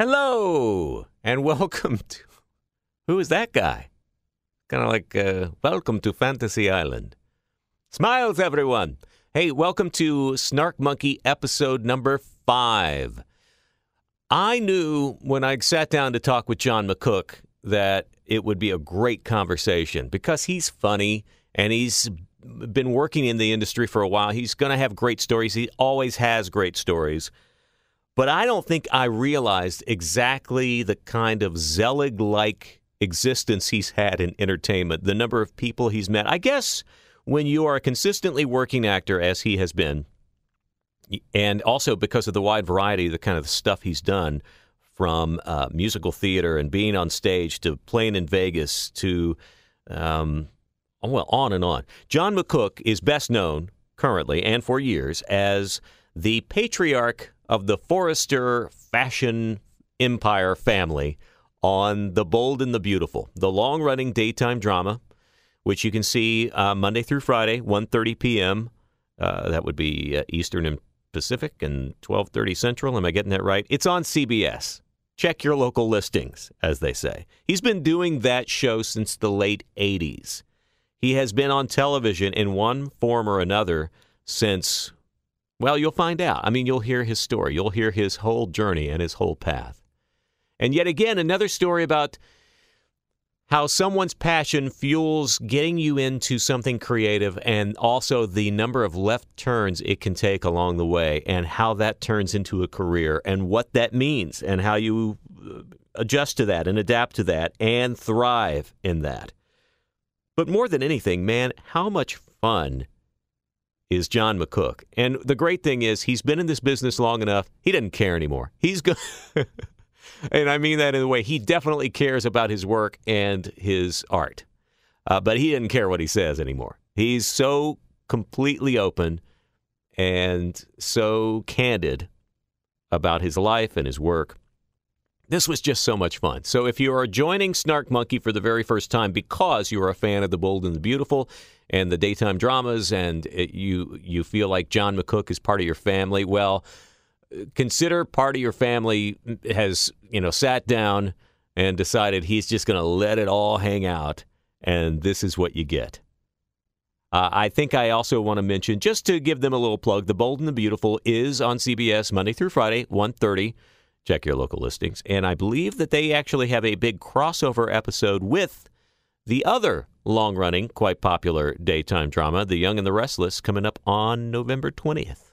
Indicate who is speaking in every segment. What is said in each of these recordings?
Speaker 1: Hello and welcome to. Who is that guy? Kind of like, uh, welcome to Fantasy Island. Smiles, everyone. Hey, welcome to Snark Monkey episode number five. I knew when I sat down to talk with John McCook that it would be a great conversation because he's funny and he's been working in the industry for a while. He's going to have great stories. He always has great stories. But I don't think I realized exactly the kind of Zelig like existence he's had in entertainment, the number of people he's met. I guess when you are a consistently working actor, as he has been, and also because of the wide variety of the kind of stuff he's done from uh, musical theater and being on stage to playing in Vegas to, um, well, on and on. John McCook is best known currently and for years as the patriarch of the Forrester fashion empire family on The Bold and the Beautiful, the long-running daytime drama, which you can see uh, Monday through Friday, 1.30 p.m. Uh, that would be uh, Eastern and Pacific and 12:30 Central. Am I getting that right? It's on CBS. Check your local listings, as they say. He's been doing that show since the late 80s. He has been on television in one form or another since well, you'll find out. I mean, you'll hear his story. You'll hear his whole journey and his whole path. And yet again, another story about how someone's passion fuels getting you into something creative and also the number of left turns it can take along the way and how that turns into a career and what that means and how you uh, adjust to that and adapt to that and thrive in that. But more than anything, man, how much fun is John McCook. And the great thing is he's been in this business long enough, he doesn't care anymore. He's going and I mean that in a way he definitely cares about his work and his art. Uh, but he doesn't care what he says anymore. He's so completely open and so candid about his life and his work. This was just so much fun. So if you are joining Snark Monkey for the very first time because you are a fan of The Bold and the Beautiful and the daytime dramas, and it, you you feel like John McCook is part of your family. Well, consider part of your family has you know sat down and decided he's just going to let it all hang out, and this is what you get. Uh, I think I also want to mention, just to give them a little plug, The Bold and the Beautiful is on CBS Monday through Friday, 1.30. Check your local listings. And I believe that they actually have a big crossover episode with the other long running, quite popular daytime drama, The Young and the Restless, coming up on November 20th.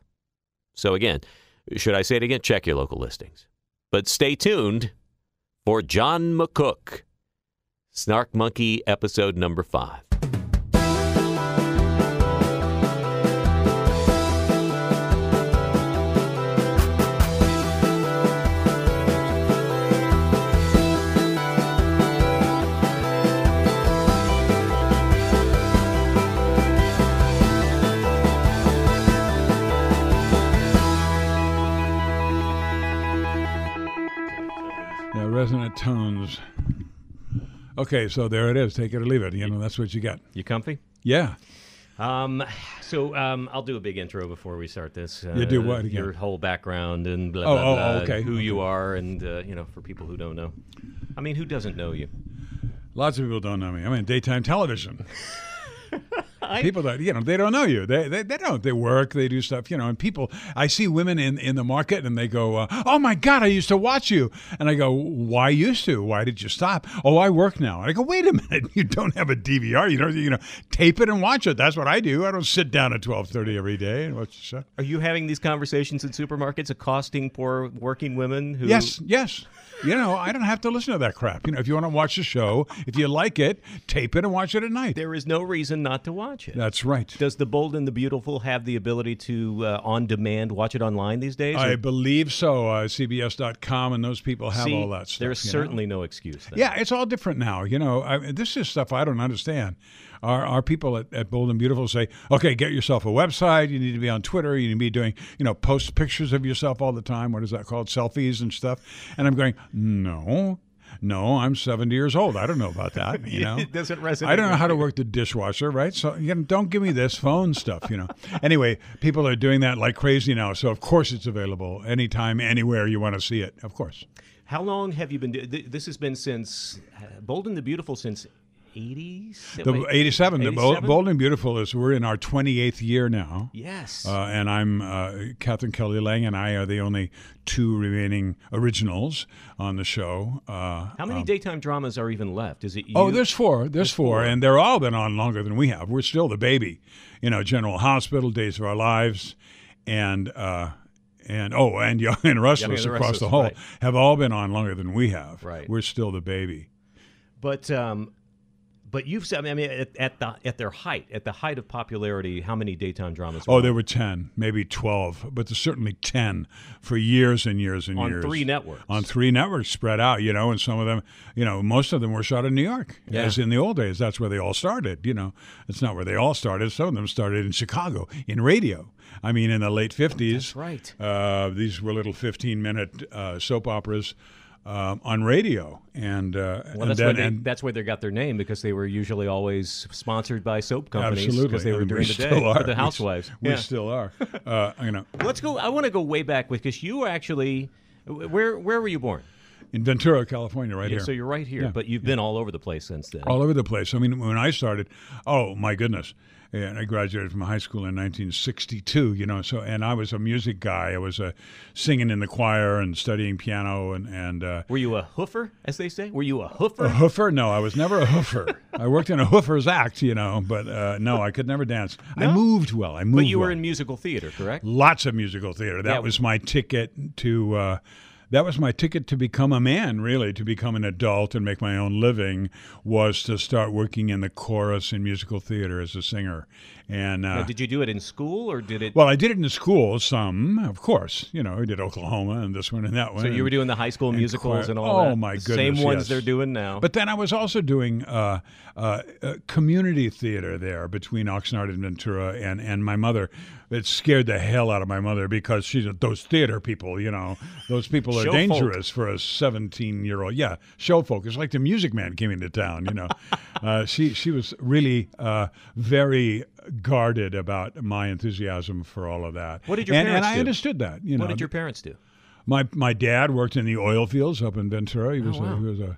Speaker 1: So, again, should I say it again? Check your local listings. But stay tuned for John McCook, Snark Monkey episode number five.
Speaker 2: Resonant tones. Okay, so there it is. Take it or leave it. You know, that's what you got.
Speaker 1: You comfy?
Speaker 2: Yeah.
Speaker 1: Um, so um, I'll do a big intro before we start this. Uh,
Speaker 2: you do what again?
Speaker 1: Your whole background and blah
Speaker 2: Oh,
Speaker 1: blah
Speaker 2: oh,
Speaker 1: blah.
Speaker 2: okay.
Speaker 1: Who you are, and uh, you know, for people who don't know. I mean, who doesn't know you?
Speaker 2: Lots of people don't know me. I'm in daytime television. people that you know they don't know you. They, they they don't. They work. They do stuff. You know. And people, I see women in in the market, and they go, uh, "Oh my God, I used to watch you." And I go, "Why used to? Why did you stop?" "Oh, I work now." And I go, "Wait a minute. You don't have a DVR. You don't. You know, tape it and watch it. That's what I do. I don't sit down at twelve thirty every day and watch the show."
Speaker 1: Are you having these conversations in supermarkets, accosting poor working women who?
Speaker 2: Yes, yes. You know, I don't have to listen to that crap. You know, if you want to watch the show, if you like it, tape it and watch it at night.
Speaker 1: There is no reason not to watch watch it.
Speaker 2: That's right.
Speaker 1: Does the Bold and the Beautiful have the ability to uh, on demand watch it online these days?
Speaker 2: I
Speaker 1: or-
Speaker 2: believe so. Uh, CBS.com and those people have
Speaker 1: See,
Speaker 2: all that stuff.
Speaker 1: There's
Speaker 2: you know?
Speaker 1: certainly no excuse. Then.
Speaker 2: Yeah, it's all different now. You know, I, this is stuff I don't understand. Our, our people at, at Bold and Beautiful say, okay, get yourself a website. You need to be on Twitter. You need to be doing, you know, post pictures of yourself all the time. What is that called? Selfies and stuff. And I'm going, no, no, I'm 70 years old. I don't know about that. You know,
Speaker 1: It doesn't resonate
Speaker 2: I don't know how to work the dishwasher, right? So you know, don't give me this phone stuff. You know. anyway, people are doing that like crazy now. So of course it's available anytime, anywhere you want to see it. Of course.
Speaker 1: How long have you been? This has been since Bold and the Beautiful since 80s.
Speaker 2: The 87, the Bold, and Beautiful is we're in our 28th year now.
Speaker 1: Yes.
Speaker 2: Uh, and I'm uh, Katherine Kelly Lang, and I are the only two remaining originals on the show. Uh,
Speaker 1: How many daytime dramas are even left? Is it you?
Speaker 2: Oh, there's four. There's, four, and they're all been on longer than we have. We're still the baby, you know. General Hospital, Days of Our Lives, and uh, and oh, and Young and Restless
Speaker 1: and
Speaker 2: across the whole
Speaker 1: right.
Speaker 2: have all been on longer than we have.
Speaker 1: Right.
Speaker 2: We're still the baby.
Speaker 1: But um, but you've said. I mean, at, at the at their height, at the height of popularity, how many daytime dramas?
Speaker 2: Oh,
Speaker 1: were
Speaker 2: there were ten, maybe twelve, but there's certainly ten for years and years and years.
Speaker 1: On three networks.
Speaker 2: On three networks, spread out. You know, and some of them, you know, most of them were shot in New York,
Speaker 1: Yeah.
Speaker 2: as in the old days. That's where they all started. You know, it's not where they all started. Some of them started in Chicago in radio. I mean, in the late fifties.
Speaker 1: That's right.
Speaker 2: Uh, these were little fifteen-minute uh, soap operas. Um, on radio and uh,
Speaker 1: Well,
Speaker 2: and
Speaker 1: that's
Speaker 2: then
Speaker 1: where they,
Speaker 2: and
Speaker 1: that's where they got their name because they were usually always sponsored by soap companies because they were
Speaker 2: and
Speaker 1: during
Speaker 2: we
Speaker 1: the day
Speaker 2: are.
Speaker 1: the housewives.
Speaker 2: We,
Speaker 1: Yeah.
Speaker 2: still are. Uh, you know,
Speaker 1: Let's go. I want to go way back with because you were actually where where were you born?
Speaker 2: in Ventura, California, right
Speaker 1: Yeah,
Speaker 2: here.
Speaker 1: so you're right here,
Speaker 2: Yeah,
Speaker 1: but you've been all over the place since then.
Speaker 2: all over the place. I mean, when I started, oh my goodness, and I graduated from high school in 1962. You know, so and I was a music guy. I was uh, singing in the choir and studying piano and and. Uh,
Speaker 1: Were you a hoofer, as they say? Were you a hoofer?
Speaker 2: a hoofer? No, I was never a hoofer. I worked in a hoofer's act, you know, but uh, no, I could never dance. I moved well. I moved.
Speaker 1: but you were
Speaker 2: well.
Speaker 1: in musical theater, correct?
Speaker 2: lots of musical theater. That
Speaker 1: Yeah.
Speaker 2: was my ticket to. That was my ticket to become a man, really, to become an adult and make my own living. Was to start working in the chorus in musical theater as a singer, and uh,
Speaker 1: Now, did you do it in school or did it?
Speaker 2: well, I did it in school. Some, of course, you know, I did Oklahoma and this one and that one.
Speaker 1: so you were doing the high school
Speaker 2: and
Speaker 1: musicals
Speaker 2: choir-
Speaker 1: and all
Speaker 2: oh,
Speaker 1: that.
Speaker 2: my
Speaker 1: The Same ones
Speaker 2: yes.
Speaker 1: they're doing now.
Speaker 2: But then I was also doing uh, uh, uh, community theater there between Oxnard and Ventura, and, and my mother. It scared the hell out of my mother because she's those theater people. You know, those people are
Speaker 1: Show
Speaker 2: dangerous for a seventeen-year-old. Yeah, show folk. It's like the Music Man came into town. You know, uh, she she was really uh, very guarded about my enthusiasm for all of that.
Speaker 1: What did your
Speaker 2: and, and
Speaker 1: parents
Speaker 2: I understood that. You know,
Speaker 1: what did your parents do?
Speaker 2: my my dad worked in the oil fields up in Ventura. He was
Speaker 1: Oh, wow.
Speaker 2: a, he was a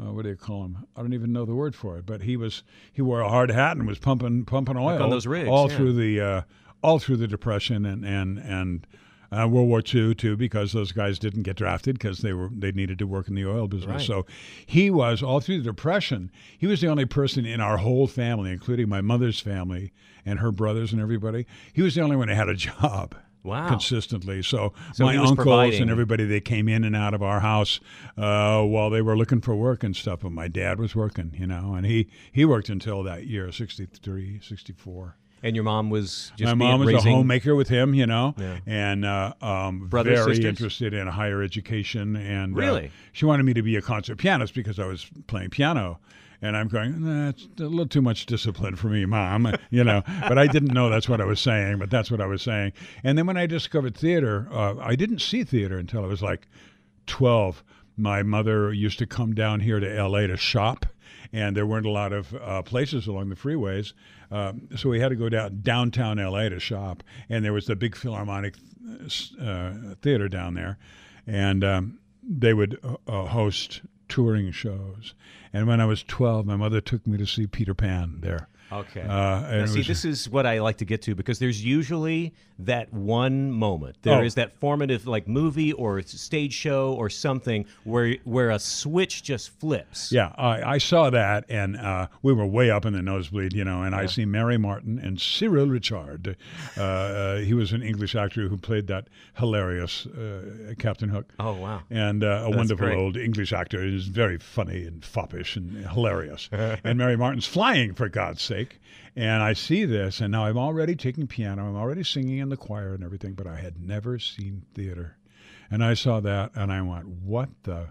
Speaker 2: uh, what do you call him? I don't even know the word for it, but he was he wore a hard hat and was pumping pumping oil
Speaker 1: on those rigs,
Speaker 2: all
Speaker 1: yeah.
Speaker 2: through the uh, all through the depression and and and. Uh, World War II too, because those guys didn't get drafted because they were they needed to work in the oil business.
Speaker 1: Right.
Speaker 2: So he was all through the depression. He was the only person in our whole family, including my mother's family and her brothers and everybody. He was the only one that had a job
Speaker 1: Wow.
Speaker 2: consistently. So,
Speaker 1: So
Speaker 2: my uncles
Speaker 1: providing.
Speaker 2: and everybody they came in and out of our house uh, while they were looking for work and stuff. But my dad was working, you know, and he he worked until that year, 63, 64.
Speaker 1: And your mom was just
Speaker 2: my mom was
Speaker 1: raising,
Speaker 2: a homemaker with him, you know,
Speaker 1: Yeah.
Speaker 2: and uh, um,
Speaker 1: Brothers,
Speaker 2: very
Speaker 1: sisters?
Speaker 2: interested in higher education. And uh,
Speaker 1: Really?
Speaker 2: she wanted me to be a concert pianist because I was playing piano. And I'm going, that's a little too much discipline for me, mom. You know, but I didn't know that's what I was saying, but that's what I was saying. And then when I discovered theater, uh, I didn't see theater until I was like 12. My mother used to come down here to LA to shop, and there weren't a lot of uh, places along the freeways. Um, so we had to go down downtown LA to shop, and there was the big Philharmonic uh, theater down there, and um, they would uh, uh, host touring shows. And when I was 12, my mother took me to see Peter Pan there.
Speaker 1: Okay.
Speaker 2: Uh,
Speaker 1: Now, see,
Speaker 2: was-
Speaker 1: this is what I like to get to because there's usually that one moment. There is
Speaker 2: Oh.
Speaker 1: that formative, like movie or stage show or something where where a switch just flips.
Speaker 2: Yeah, I, I saw that, and uh, we were way up in the nosebleed, you know. And I see Mary Martin and Cyril Ritchard. Uh, uh, he was an English actor who played that hilarious uh, Captain Hook.
Speaker 1: Oh, wow.
Speaker 2: And uh, a wonderful
Speaker 1: great.
Speaker 2: old English actor. He's very funny and foppish and hilarious. and Mary Martin's flying, for God's sake. Sake. And I see this, and now I'm already taking piano. I'm already singing in the choir and everything, but I had never seen theater. And I saw that, and I went, "What the."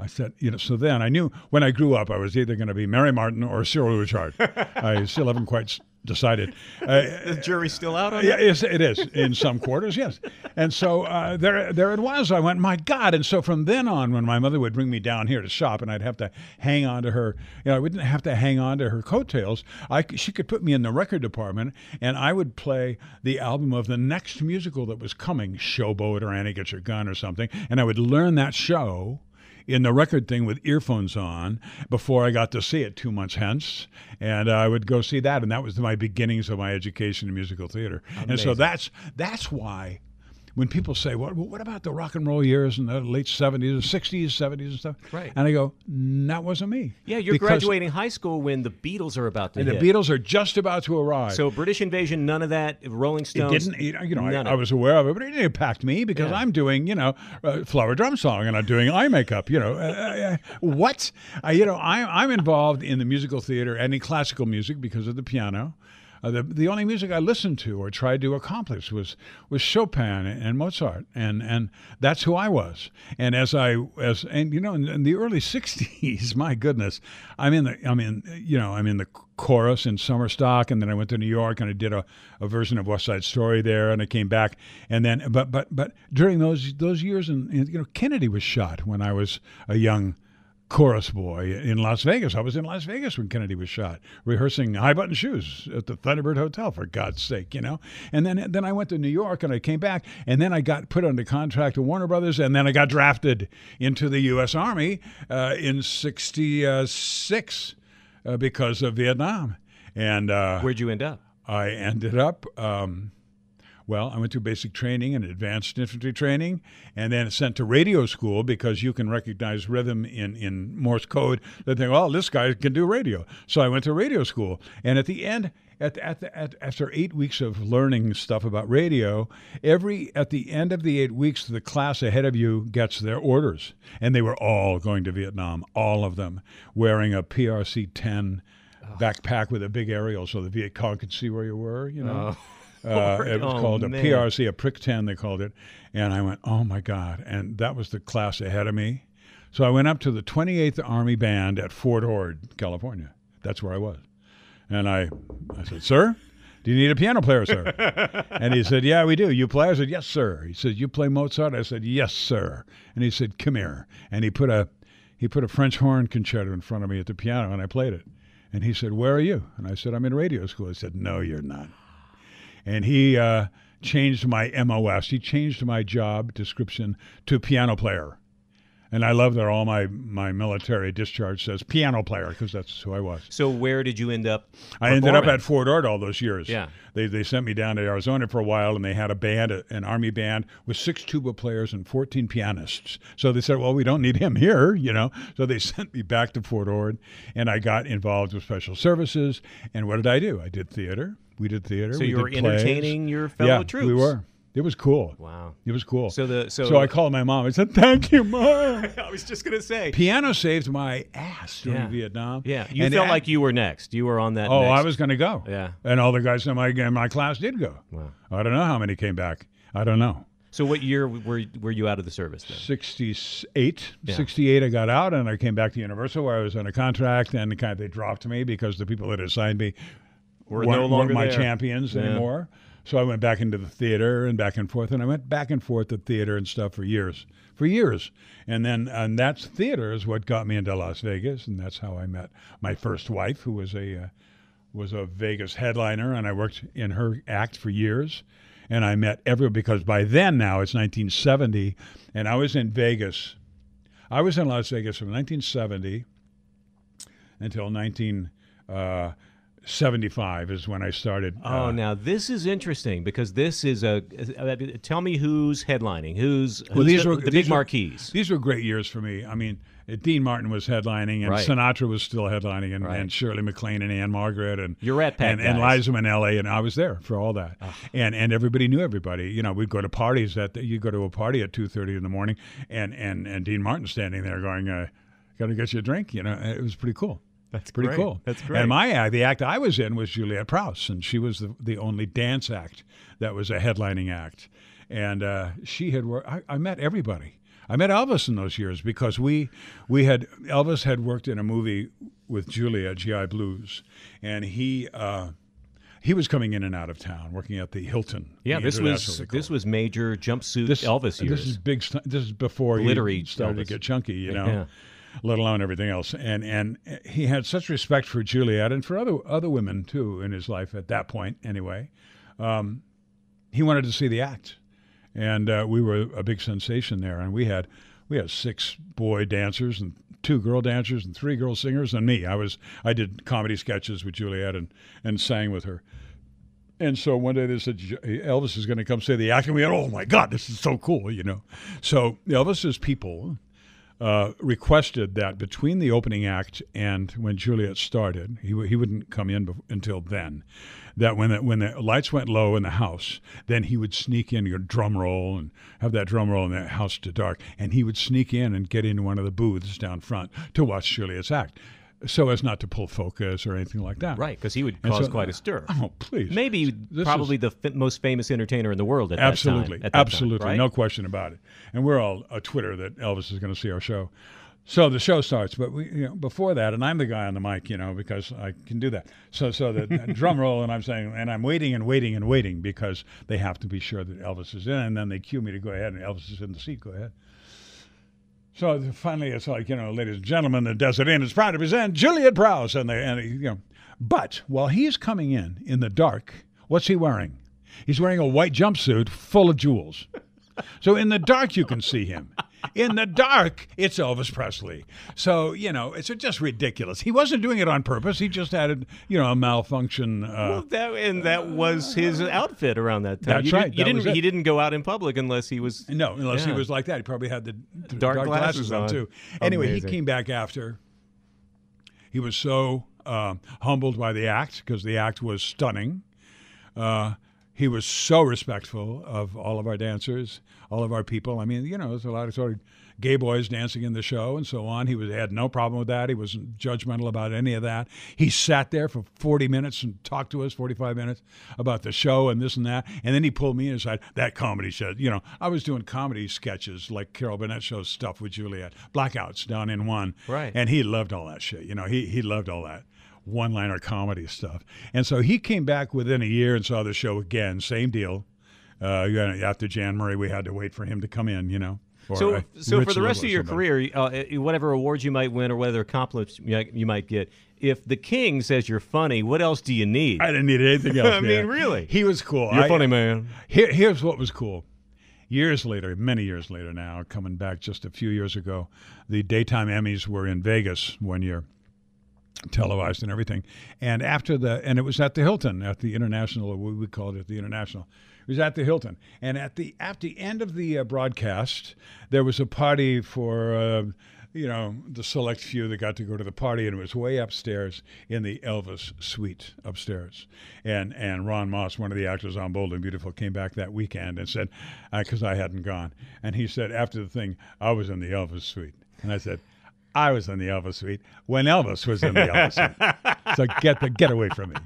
Speaker 2: I said, you know, so then I knew when I grew up, I was either going to be Mary Martin or Cyril Ritchard. I still haven't quite decided. Uh,
Speaker 1: The jury's still out on
Speaker 2: Yeah, it is in some quarters, yes. And so uh, there, there it was. I went, my God! And so from then on, when my mother would bring me down here to shop, and I'd have to hang on to her, you know, I wouldn't have to hang on to her coattails. I, she could put me in the record department, and I would play the album of the next musical that was coming, Showboat or Annie Gets Your Gun or something, and I would learn that show in the record thing with earphones on before I got to see it two months hence. And I would go see that. And that was my beginnings of my education in musical theater. And so that's that's why when people say, what, what about the rock and roll years in the late 70s, 60s, 70s and stuff?
Speaker 1: Right.
Speaker 2: And I go, "Mm, that wasn't me.
Speaker 1: Yeah, you're
Speaker 2: Because-
Speaker 1: graduating high school when the Beatles are about to
Speaker 2: And the. Beatles are just about to arrive.
Speaker 1: So British Invasion, none of that. Rolling
Speaker 2: it
Speaker 1: Stones.
Speaker 2: didn't, you know,
Speaker 1: none
Speaker 2: I, I was aware of it, but it didn't impact me because
Speaker 1: Yeah.
Speaker 2: I'm doing, you know, uh, flower drum song and I'm doing eye makeup. You know, uh, uh, what? Uh, you know, I, I'm involved in the musical theater and in classical music because of the piano. Uh, the, the only music I listened to or tried to accomplish was was Chopin and Mozart, and, and that's who I was. And as I as and you know in, in the early '60s, my goodness, I'm in the I'm in you know I'm in the chorus in summer stock and then I went to New York and I did a, a version of West Side Story there and I came back and then but but but during those those years and you know Kennedy was shot when I was a young chorus boy in Las Vegas. I was in Las Vegas when Kennedy was shot, rehearsing high button shoes at the Thunderbird Hotel for God's sake, you know. And then then I went to New York and I came back and then I got put under contract to Warner Brothers and then I got drafted into the U.S. Army uh, in '66 uh, because of Vietnam. And uh,
Speaker 1: Where'd you end up?
Speaker 2: I ended up, um, well, I went through basic training and advanced infantry training, and then sent to radio school because you can recognize rhythm in, in Morse code. They think, well, this guy can do radio. So I went to radio school. And at the end, at, at, the, at after eight weeks of learning stuff about radio, every at the end of the eight weeks, the class ahead of you gets their orders, and they were all going to Vietnam, all of them, wearing a PRC ten ah. backpack with a big aerial, so the Viet Cong could see where you were. You know. Oh. Uh, it was
Speaker 1: Oh,
Speaker 2: called a
Speaker 1: man.
Speaker 2: PRC, a prick 10, they called it. And I went, oh my God. And that was the class ahead of me. So I went up to the 28th Army Band at Fort Ord, California. That's where I was. And I, I said, sir, do you need a piano player, sir? and he said, yeah, we do. You play? I said, yes, sir. He said, you play Mozart? I said, yes, sir. And he said, come here. And he put a, he put a French horn concerto in front of me at the piano, and I played it. And he said, where are you? And I said, I'm in radio school. He said, no, you're not and he uh, changed my MOS. He changed my job description to piano player. And I love that all my, my military discharge says piano player because that's who I was.
Speaker 1: So where did you end up?
Speaker 2: I ended up at Fort Ord all those years.
Speaker 1: Yeah.
Speaker 2: They, they sent me down to Arizona for a while and they had a band, an army band with six tuba players and 14 pianists. So they said, well, we don't need him here, you know. So they sent me back to Fort Ord and I got involved with special services. And what did I do? I did theater. We did theater.
Speaker 1: So
Speaker 2: we
Speaker 1: you were
Speaker 2: plays.
Speaker 1: entertaining your fellow
Speaker 2: yeah,
Speaker 1: troops.
Speaker 2: we were. It was cool.
Speaker 1: Wow.
Speaker 2: It was cool.
Speaker 1: So the so,
Speaker 2: So I called my mom. I said, "Thank you, mom."
Speaker 1: I was just gonna say.
Speaker 2: Piano saved my ass during
Speaker 1: Yeah.
Speaker 2: Vietnam.
Speaker 1: Yeah, you
Speaker 2: And
Speaker 1: felt like you were next. You were on that.
Speaker 2: Oh,
Speaker 1: next.
Speaker 2: I was going to go.
Speaker 1: Yeah.
Speaker 2: And all the guys in my in my class did go.
Speaker 1: Wow.
Speaker 2: I don't know how many came back. I don't know.
Speaker 1: So what year were were you out of the service then?
Speaker 2: 68.
Speaker 1: Yeah.
Speaker 2: 68, I got out and I came back to Universal where I was on a contract and kind of they dropped me because the people that assigned me
Speaker 1: Were
Speaker 2: weren't,
Speaker 1: no longer
Speaker 2: my
Speaker 1: there.
Speaker 2: champions
Speaker 1: Yeah.
Speaker 2: anymore. So I went back into the theater and back and forth, and I went back and forth to theater and stuff for years, for years, and then and that's theater is what got me into Las Vegas, and that's how I met my first wife, who was a uh, was a Vegas headliner, and I worked in her act for years, and I met everyone because by then now it's 1970, and I was in Vegas, I was in Las Vegas from 1970 until 1975 is when I started.
Speaker 1: Oh,
Speaker 2: uh,
Speaker 1: now this is interesting because this is a. uh, tell me who's headlining? Who's, who's
Speaker 2: Well, these
Speaker 1: the,
Speaker 2: were
Speaker 1: the
Speaker 2: these
Speaker 1: big
Speaker 2: were-
Speaker 1: marquees?
Speaker 2: These were great years for me. I mean, uh, Dean Martin was headlining, and
Speaker 1: Right.
Speaker 2: Sinatra was still headlining, and,
Speaker 1: Right.
Speaker 2: and Shirley MacLaine and Ann-Margret, and
Speaker 1: Pack
Speaker 2: and, and. Liza Minnelli, and I was there for all that. And and everybody knew everybody. You know, we'd go to parties that you go to a party at two thirty in the morning, and and and Dean Martin standing there going, uh, "Got to get you a drink." You know, it was pretty cool.
Speaker 1: That's
Speaker 2: pretty
Speaker 1: great.
Speaker 2: cool.
Speaker 1: That's great.
Speaker 2: And my act, the act I was in was Juliet Prowse, and she was the, the only dance act that was a headlining act. And uh, she had worked. I, I met everybody. I met Elvis in those years because we we had Elvis had worked in a movie with Julia, GI Blues, and he. Uh, he was coming in and out of town, working at the Hilton.
Speaker 1: Yeah,
Speaker 2: the
Speaker 1: this was this was major jumpsuit
Speaker 2: this
Speaker 1: Elvis years.
Speaker 2: This is big. This is before
Speaker 1: Glittery
Speaker 2: he started
Speaker 1: Elvis.
Speaker 2: to get chunky, you know,
Speaker 1: Yeah.
Speaker 2: Let alone everything else. And and he had such respect for Juliet and for other other women too in his life at that point. Anyway, um, he wanted to see the act, and uh, we were a big sensation there. And we had we had six boy dancers and two girl dancers and three girl singers and me. I was I did comedy sketches with Juliet and and sang with her. And so one day they said Elvis is going to come say the act, and we had, oh my God, this is so cool, you know. So Elvis's people uh, requested that between the opening act and when Juliet started, he, he wouldn't come in until then. That when the, when the lights went low in the house, then he would sneak in your drum roll and have that drum roll in the house to dark, and he would sneak in and get into one of the booths down front to watch Juliet's act, so as not to pull focus or anything like that.
Speaker 1: right, because he would
Speaker 2: And
Speaker 1: cause
Speaker 2: so-
Speaker 1: quite a stir.
Speaker 2: Oh, please.
Speaker 1: Maybe
Speaker 2: This
Speaker 1: probably
Speaker 2: is-
Speaker 1: the f- most famous entertainer in the world at
Speaker 2: absolutely,
Speaker 1: that time. at that time,
Speaker 2: absolutely,
Speaker 1: right?
Speaker 2: no question about it. And we're all a Twitter that Elvis is going to see our show. So the show starts, but we, you know, before that, and I'm the guy on the mic, you know, because I can do that. So, so the drum roll, and I'm saying, and I'm waiting and waiting and waiting because they have to be sure that Elvis is in, and then they cue me to go ahead, and Elvis is in the seat. Go ahead. So finally, it's like, you know, ladies and gentlemen, the Desert Inn is proud to present Juliet Prowse, and they, and you know, but while he's coming in in the dark, what's he wearing? He's wearing a white jumpsuit full of jewels. So in the dark, you can see him. In the dark, it's Elvis Presley. So you know, it's just ridiculous. He wasn't doing it on purpose. He just had, a, you know, a malfunction. Uh,
Speaker 1: Well, that, and that was his outfit around that time.
Speaker 2: That's
Speaker 1: you
Speaker 2: right,
Speaker 1: Didn't, you didn't. He didn't go out in public unless he was.
Speaker 2: No, unless he was like that. He probably had the, the
Speaker 1: Dark glasses
Speaker 2: on,
Speaker 1: on.
Speaker 2: too. Anyway,
Speaker 1: Amazing.
Speaker 2: he came back after. He was so um, humbled by the act because the act was stunning. Uh, he was so respectful of all of our dancers, all of our people. I mean, you know, there's a lot of sort of gay boys dancing in the show and so on. He was had no problem with that. He wasn't judgmental about any of that. He sat there for 40 minutes and talked to us 45 minutes about the show and this and that. And then he pulled me aside. That comedy show, you know, I was doing comedy sketches like Carol Burnett shows stuff with Juliet, blackouts down in one.
Speaker 1: Right.
Speaker 2: And he loved all that shit. You know, he he loved all that one liner comedy stuff. And so he came back within a year and saw the show again. Same deal. Uh, after Jan Murray, we had to wait for him to come in, you know.
Speaker 1: So,
Speaker 2: uh,
Speaker 1: so for the rest of your
Speaker 2: somebody.
Speaker 1: career, uh, whatever awards you might win or whatever compliments you might, get, if the king says you're funny, what else do you need?
Speaker 2: I didn't need anything else.
Speaker 1: I mean, really.
Speaker 2: He was cool.
Speaker 1: You're
Speaker 2: I-
Speaker 1: funny, man.
Speaker 2: Here, here's what was cool. Years later, many years later now, coming back just a few years ago, the daytime Emmys were in Vegas one year, televised and everything. And after the, and it was at the Hilton, at the International, we called it the International. It was at the Hilton. And at the at the end of the uh, broadcast, there was a party for. Uh, you know, the select few that got to go to the party, and it was way upstairs in the Elvis suite upstairs. And and Ron Moss, one of the actors on Bold and Beautiful, came back that weekend and said, because I hadn't gone, and he said after the thing, I was in the Elvis suite, and I said, I was in the Elvis suite when Elvis was in the Elvis suite. So get the get away from me.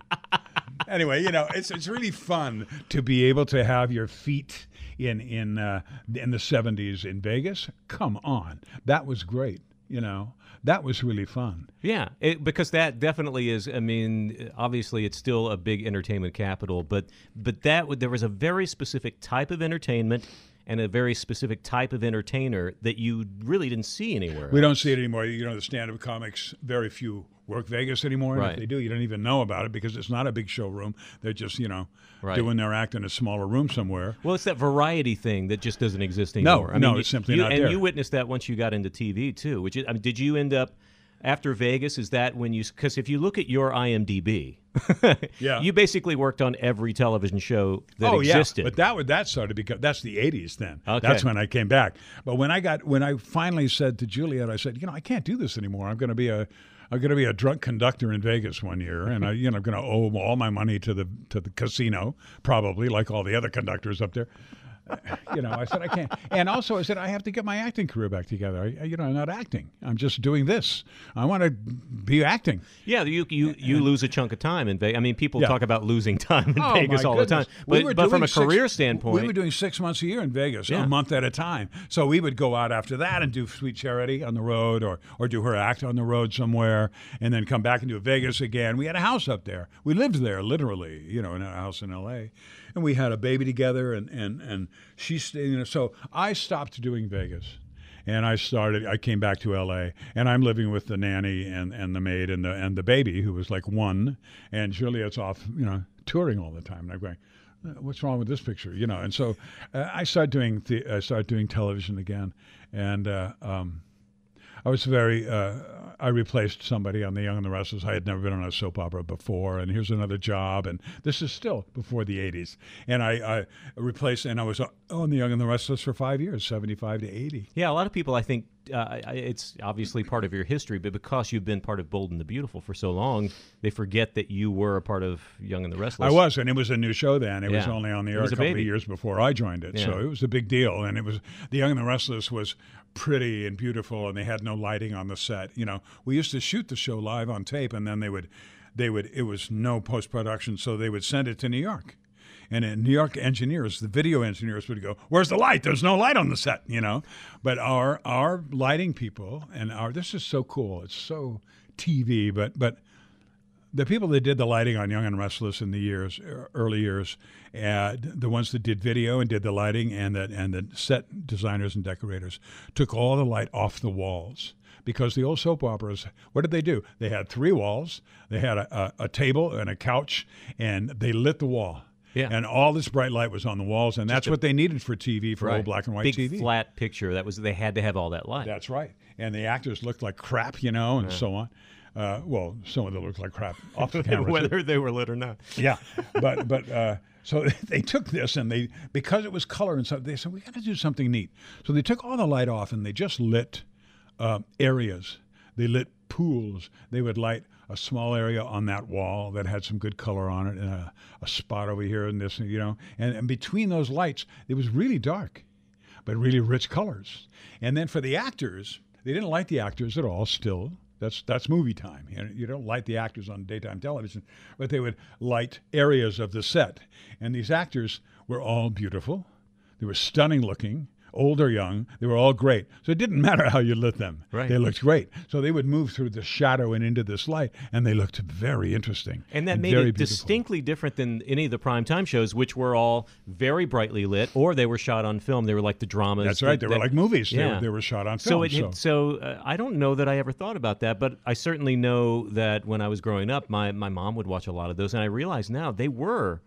Speaker 2: Anyway, you know, it's it's really fun to be able to have your feet in in uh, in the '70s in Vegas. Come on, that was great. You know, that was really fun.
Speaker 1: Yeah, it, because that definitely is. I mean, obviously, it's still a big entertainment capital, but but that there was a very specific type of entertainment and a very specific type of entertainer that you really didn't see anywhere.
Speaker 2: We don't see it anymore. You know, the stand-up comics, very few work Vegas anymore. And
Speaker 1: Right.
Speaker 2: if they do, you don't even know about it because it's not a big showroom. They're just, you know,
Speaker 1: Right.
Speaker 2: doing their act in a smaller room somewhere.
Speaker 1: Well, it's that variety thing that just doesn't exist
Speaker 2: No,
Speaker 1: anymore. I
Speaker 2: no,
Speaker 1: mean,
Speaker 2: it's simply
Speaker 1: you,
Speaker 2: not
Speaker 1: and
Speaker 2: there.
Speaker 1: you witnessed that once you got into TV too. Which is, I mean, did you end up after Vegas? Is that when you? Because if you look at your IMDb,
Speaker 2: Yeah.
Speaker 1: you basically worked on every television show that
Speaker 2: oh
Speaker 1: existed.
Speaker 2: yeah, but that would that started because that's the '80s. Then
Speaker 1: Okay.
Speaker 2: that's when I came back. But when I got when I finally said to Juliet, I said, you know, I can't do this anymore. I'm going to be a I'm going to be a drunk conductor in Vegas one year, and I, you know, I'm going to owe all my money to the to the casino, probably like all the other conductors up there. You know, I said I can't. And also, I said I have to get my acting career back together. I, you know, I'm not acting. I'm just doing this. I want to be acting.
Speaker 1: Yeah, you you you lose a chunk of time in Vegas. I mean, people
Speaker 2: Yeah.
Speaker 1: talk about losing time in
Speaker 2: Oh,
Speaker 1: Vegas all
Speaker 2: goodness.
Speaker 1: the time,
Speaker 2: We
Speaker 1: but,
Speaker 2: were
Speaker 1: but from a career
Speaker 2: six-
Speaker 1: standpoint,
Speaker 2: we were doing six months a year in Vegas,
Speaker 1: Yeah.
Speaker 2: a month at a time. So we would go out after that and do Sweet Charity on the road, or or do her act on the road somewhere, and then come back and do Vegas again. We had a house up there. We lived there literally, you know, in a house in L.A. And we had a baby together, and and and she stayed. You know, so I stopped doing Vegas. And I started. I came back to L.A. and I'm living with the nanny and, and the maid and the and the baby who was like one, and Juliet's off, you know, touring all the time. And I'm going, "Uh, what's wrong with this picture? You know, and so uh, I started doing the, I started doing television again, and uh, um, I was very. Uh, I replaced somebody on The Young and the Restless. I had never been on a soap opera before, and here's another job. And this is still before the '80s. And I, I replaced, and I was on The Young and the Restless for five years, '75 to '80.
Speaker 1: Yeah, a lot of people, I think, uh, it's obviously part of your history, but because you've been part of Bold and the Beautiful for so long, they forget that you were a part of Young and the Restless.
Speaker 2: I was, and it was a new show then. It was only on the air a couple of years before I joined it, so it was a big deal. And it was The Young and the Restless was pretty and beautiful, and they had no lighting on the set. You know, we used to shoot the show live on tape, and then they would, they would. It was no post production, so they would send it to New York. And in New York engineers, the video engineers would go, "Where's the light? There's no light on the set," you know. But our our lighting people and our this is so cool. It's so TV, but but the people that did the lighting on Young and Restless in the years early years, uh, the ones that did video and did the lighting, and the and the set designers and decorators took all the light off the walls because the old soap operas, what did they do? They had three walls, they had a, a, a table and a couch, and they lit the wall.
Speaker 1: Yeah.
Speaker 2: And all this bright light was on the walls, and that's what they needed for TV, for old black and white
Speaker 1: Big
Speaker 2: TV.
Speaker 1: flat picture. That was they had to have all that light.
Speaker 2: That's right. And the actors looked like crap, you know, and so on. Uh, well, some of them looked like crap off the camera. too.
Speaker 1: whether they were lit or not.
Speaker 2: Yeah, but but uh, so they took this and they because it was color and stuff. They said we got to do something neat. So they took all the light off and they just lit uh, areas. They lit pools. They would light a small area on that wall that had some good color on it, and a, a spot over here and this, you know. And, and between those lights, it was really dark, but really rich colors. And then for the actors, they didn't light the actors at all. Still, that's that's movie time. You, know, you don't light the actors on daytime television, but they would light areas of the set. And these actors were all beautiful. They were stunning looking, old or young. They were all great. So it didn't matter how you lit them.
Speaker 1: Right.
Speaker 2: They looked great. So they would move through the shadow and into this light, and they looked very interesting.
Speaker 1: And that made
Speaker 2: very
Speaker 1: it
Speaker 2: beautiful.
Speaker 1: distinctly different than any of the primetime shows, which were all very brightly lit, or they were shot on film. They were like the dramas.
Speaker 2: That's right.
Speaker 1: that-
Speaker 2: They were
Speaker 1: that-
Speaker 2: like movies. They,
Speaker 1: Yeah.
Speaker 2: were, they were shot on film.
Speaker 1: So it hit, so uh, I don't know that I ever thought about that, but I certainly know that when I was growing up, my my mom would watch a lot of those, and I realize now they were,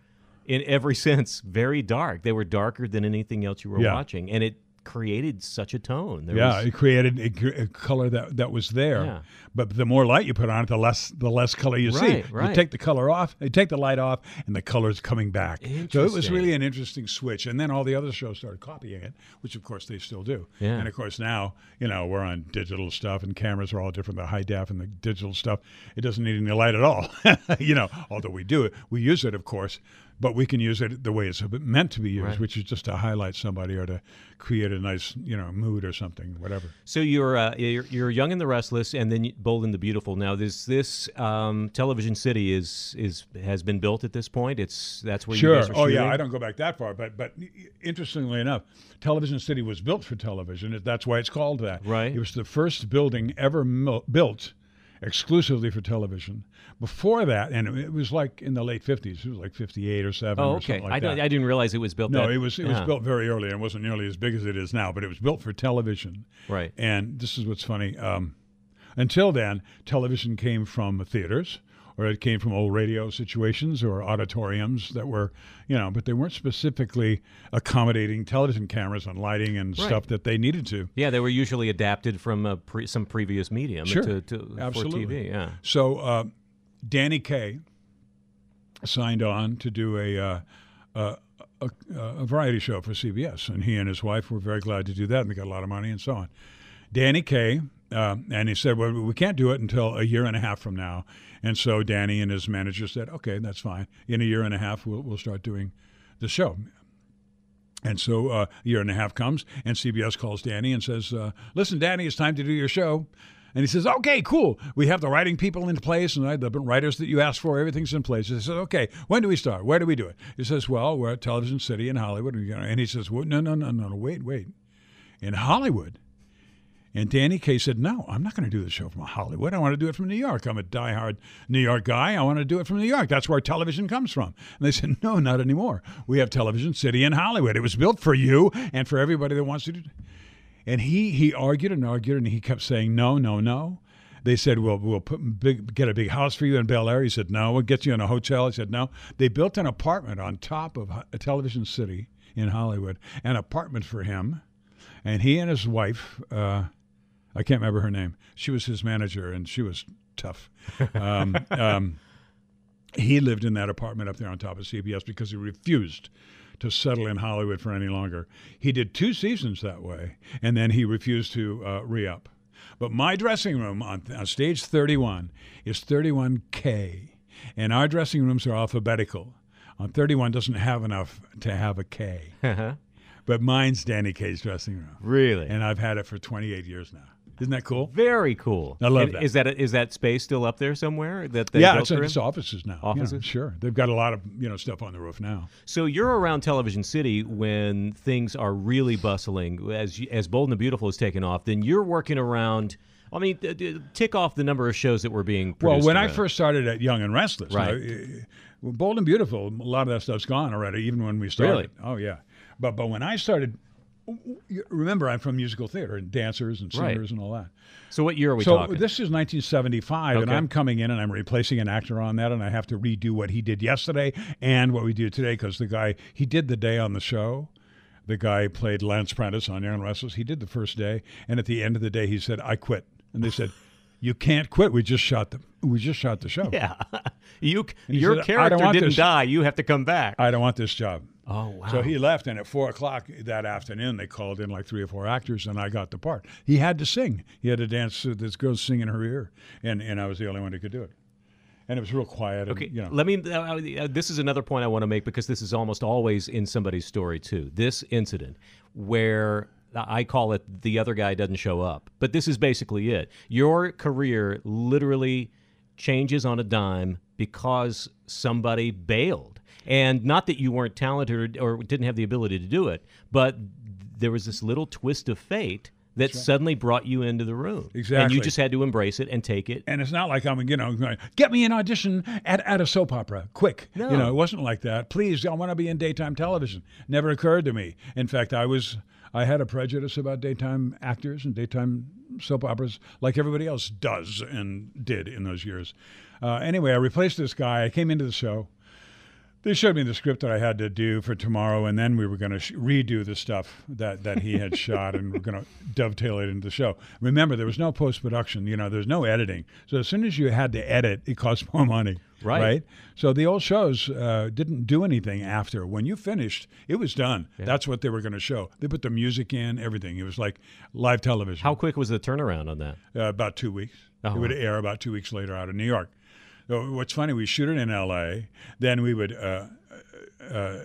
Speaker 1: in every sense, very dark. They were darker than anything else you were
Speaker 2: Yeah.
Speaker 1: watching, and it created such a tone. There
Speaker 2: yeah,
Speaker 1: was-
Speaker 2: it created a, a color that, that was there.
Speaker 1: Yeah.
Speaker 2: But the more light you put on it, the less the less color you see.
Speaker 1: Right,
Speaker 2: You take the color off, you take the light off, and the color's coming back. So it was really an interesting switch. And then all the other shows started copying it, which of course they still do.
Speaker 1: Yeah.
Speaker 2: And of course now, you know, we're on digital stuff and cameras are all different. The high def and the digital stuff, it doesn't need any light at all. you know, although we do it, we use it, of course. But we can use it the way it's meant to be used,
Speaker 1: Right.
Speaker 2: which is just to highlight somebody or to create a nice, you know, mood or something, whatever.
Speaker 1: So you're, uh, you're you're young and the restless, and then Bold and the Beautiful. Now, this this um, television city is is has been built at this point. It's that's where
Speaker 2: Sure.
Speaker 1: you guys are
Speaker 2: Oh yeah. I don't go back that far, but but interestingly enough, Television City was built for television. That's why it's called that.
Speaker 1: Right.
Speaker 2: It was the first building ever mil- built exclusively for television. Before that, and it was like in the late fifties. It was like fifty-eight or seven.
Speaker 1: Oh,
Speaker 2: or
Speaker 1: okay.
Speaker 2: something like
Speaker 1: I. I didn't realize it was built.
Speaker 2: No,
Speaker 1: that,
Speaker 2: it was it was built very early and wasn't nearly as big as it is now, but it was built for television.
Speaker 1: Right.
Speaker 2: And this is what's funny. Um, until then, television came from theaters, or it came from old radio situations or auditoriums that were, you know, but they weren't specifically accommodating television cameras and lighting and
Speaker 1: Right.
Speaker 2: stuff that they needed to.
Speaker 1: Yeah, they were usually adapted from pre- some previous medium
Speaker 2: Sure.
Speaker 1: to, to
Speaker 2: Absolutely.
Speaker 1: for TV. Yeah.
Speaker 2: So uh, Danny Kaye signed on to do a, uh, a, a, a variety show for CBS, and he and his wife were very glad to do that, and they got a lot of money and so on. Danny Kaye, uh, and he said, "Well, we can't do it until a year and a half from now." And so Danny and his manager said, "Okay, that's fine. In a year and a half, we'll we'll start doing the show." And so uh, a year and a half comes, and CBS calls Danny and says, uh, "Listen, Danny, it's time to do your show." And he says, "Okay, cool. We have the writing people in place, and the writers that you asked for, everything's in place." He says, "Okay, when do we start? Where do we do it?" He says, "Well, we're at Television City in Hollywood." And he says, well, "No, no, no, no, no, wait, wait. In Hollywood." And Danny Kaye said, No, I'm not going to do the show from Hollywood. I want to do it from New York. I'm a diehard New York guy. I want to do it from New York. That's where television comes from. And they said, No, not anymore. We have Television City in Hollywood. It was built for you and for everybody that wants to do And he, he argued and argued, and he kept saying, No, no, no. They said, "Well, we'll put big, get a big house for you in Bel Air." He said, "No, we'll get you in a hotel." He said, "No." They built an apartment on top of a Television City in Hollywood, an apartment for him, and he and his wife uh, I can't remember her name. She was his manager, and she was tough. Um, um, he lived in that apartment up there on top of CBS because he refused to settle in Hollywood for any longer. He did two seasons that way, and then he refused to uh, re up. But my dressing room on, on stage 31 is 31K, and our dressing rooms are alphabetical. On 31 doesn't have enough to have a K.
Speaker 1: Uh-huh.
Speaker 2: But mine's Danny Kaye's dressing room.
Speaker 1: Really?
Speaker 2: And I've had it for 28 years now. Isn't that cool?
Speaker 1: Very cool.
Speaker 2: I love
Speaker 1: And
Speaker 2: that.
Speaker 1: Is that is that space still up there somewhere? That they
Speaker 2: yeah, it's, it's offices now. Yeah,
Speaker 1: Offices?
Speaker 2: sure. They've got a lot of you know stuff on the roof now.
Speaker 1: So you're around Television City when things are really bustling. As as Bold and the Beautiful is taking off, then you're working around. I mean, tick off the number of shows that were being produced.
Speaker 2: Well, when I first started at Young and Restless,
Speaker 1: Right.
Speaker 2: Bold and Beautiful, a lot of that stuff's gone already. Even when we started. Really? Oh yeah, but but when I started, remember I'm from musical theater and dancers and
Speaker 1: Right.
Speaker 2: singers and all that.
Speaker 1: So what year are we talking?
Speaker 2: so
Speaker 1: talking?
Speaker 2: this is 1975, and I'm coming in and I'm replacing an actor on that, and I have to redo what he did yesterday and what we do today because the guy he did the day on the show. The guy played Lance Prentice on and Restless. He did the first day, and at the end of the day, he said, "I quit." And they said, "You can't quit. We just shot the we just shot the show.
Speaker 1: yeah, you your
Speaker 2: said,
Speaker 1: character didn't
Speaker 2: this."
Speaker 1: die. You have to come back.
Speaker 2: I don't want this job."
Speaker 1: Oh wow.
Speaker 2: So he left, and at four o'clock that afternoon, they called in like three or four actors, and I got the part. He had to sing. He had to dance. This girl sing in her ear, and and I was the only one who could do it. And it was real quiet. And,
Speaker 1: Okay,
Speaker 2: you know,
Speaker 1: let me. Uh, uh, this is another point I want to make because this is almost always in somebody's story too. This incident where I call it the other guy doesn't show up, but this is basically it. Your career literally changes on a dime because somebody bailed, and not that you weren't talented or, or didn't have the ability to do it, but there was this little twist of fate. That suddenly brought you into the room,
Speaker 2: Exactly.
Speaker 1: and you just had to embrace it and take it.
Speaker 2: and it's not like I'm, you know, going, get me an audition at, at a soap opera, quick.
Speaker 1: No.
Speaker 2: You know, it wasn't like that. Please, I want to be in daytime television. Never occurred to me. In fact, I was, I had a prejudice about daytime actors and daytime soap operas, like everybody else does and did in those years. Uh, anyway, I replaced this guy. I came into the show. They showed me the script that I had to do for tomorrow, and then we were going to sh- redo the stuff that, that he had shot, and we're going to dovetail it into the show. Remember, there was no post production. You know, there's no editing. So as soon as you had to edit, it cost more money.
Speaker 1: Right.
Speaker 2: So the old shows uh, didn't do anything after. When you finished, it was done. That's what they were going to show. They put the music in, everything. It was like live television.
Speaker 1: How quick was the turnaround on that?
Speaker 2: Uh, about two weeks.
Speaker 1: Oh.
Speaker 2: It would air about two weeks later out of New York. So what's funny, we shoot it in L.A., then we would uh, uh,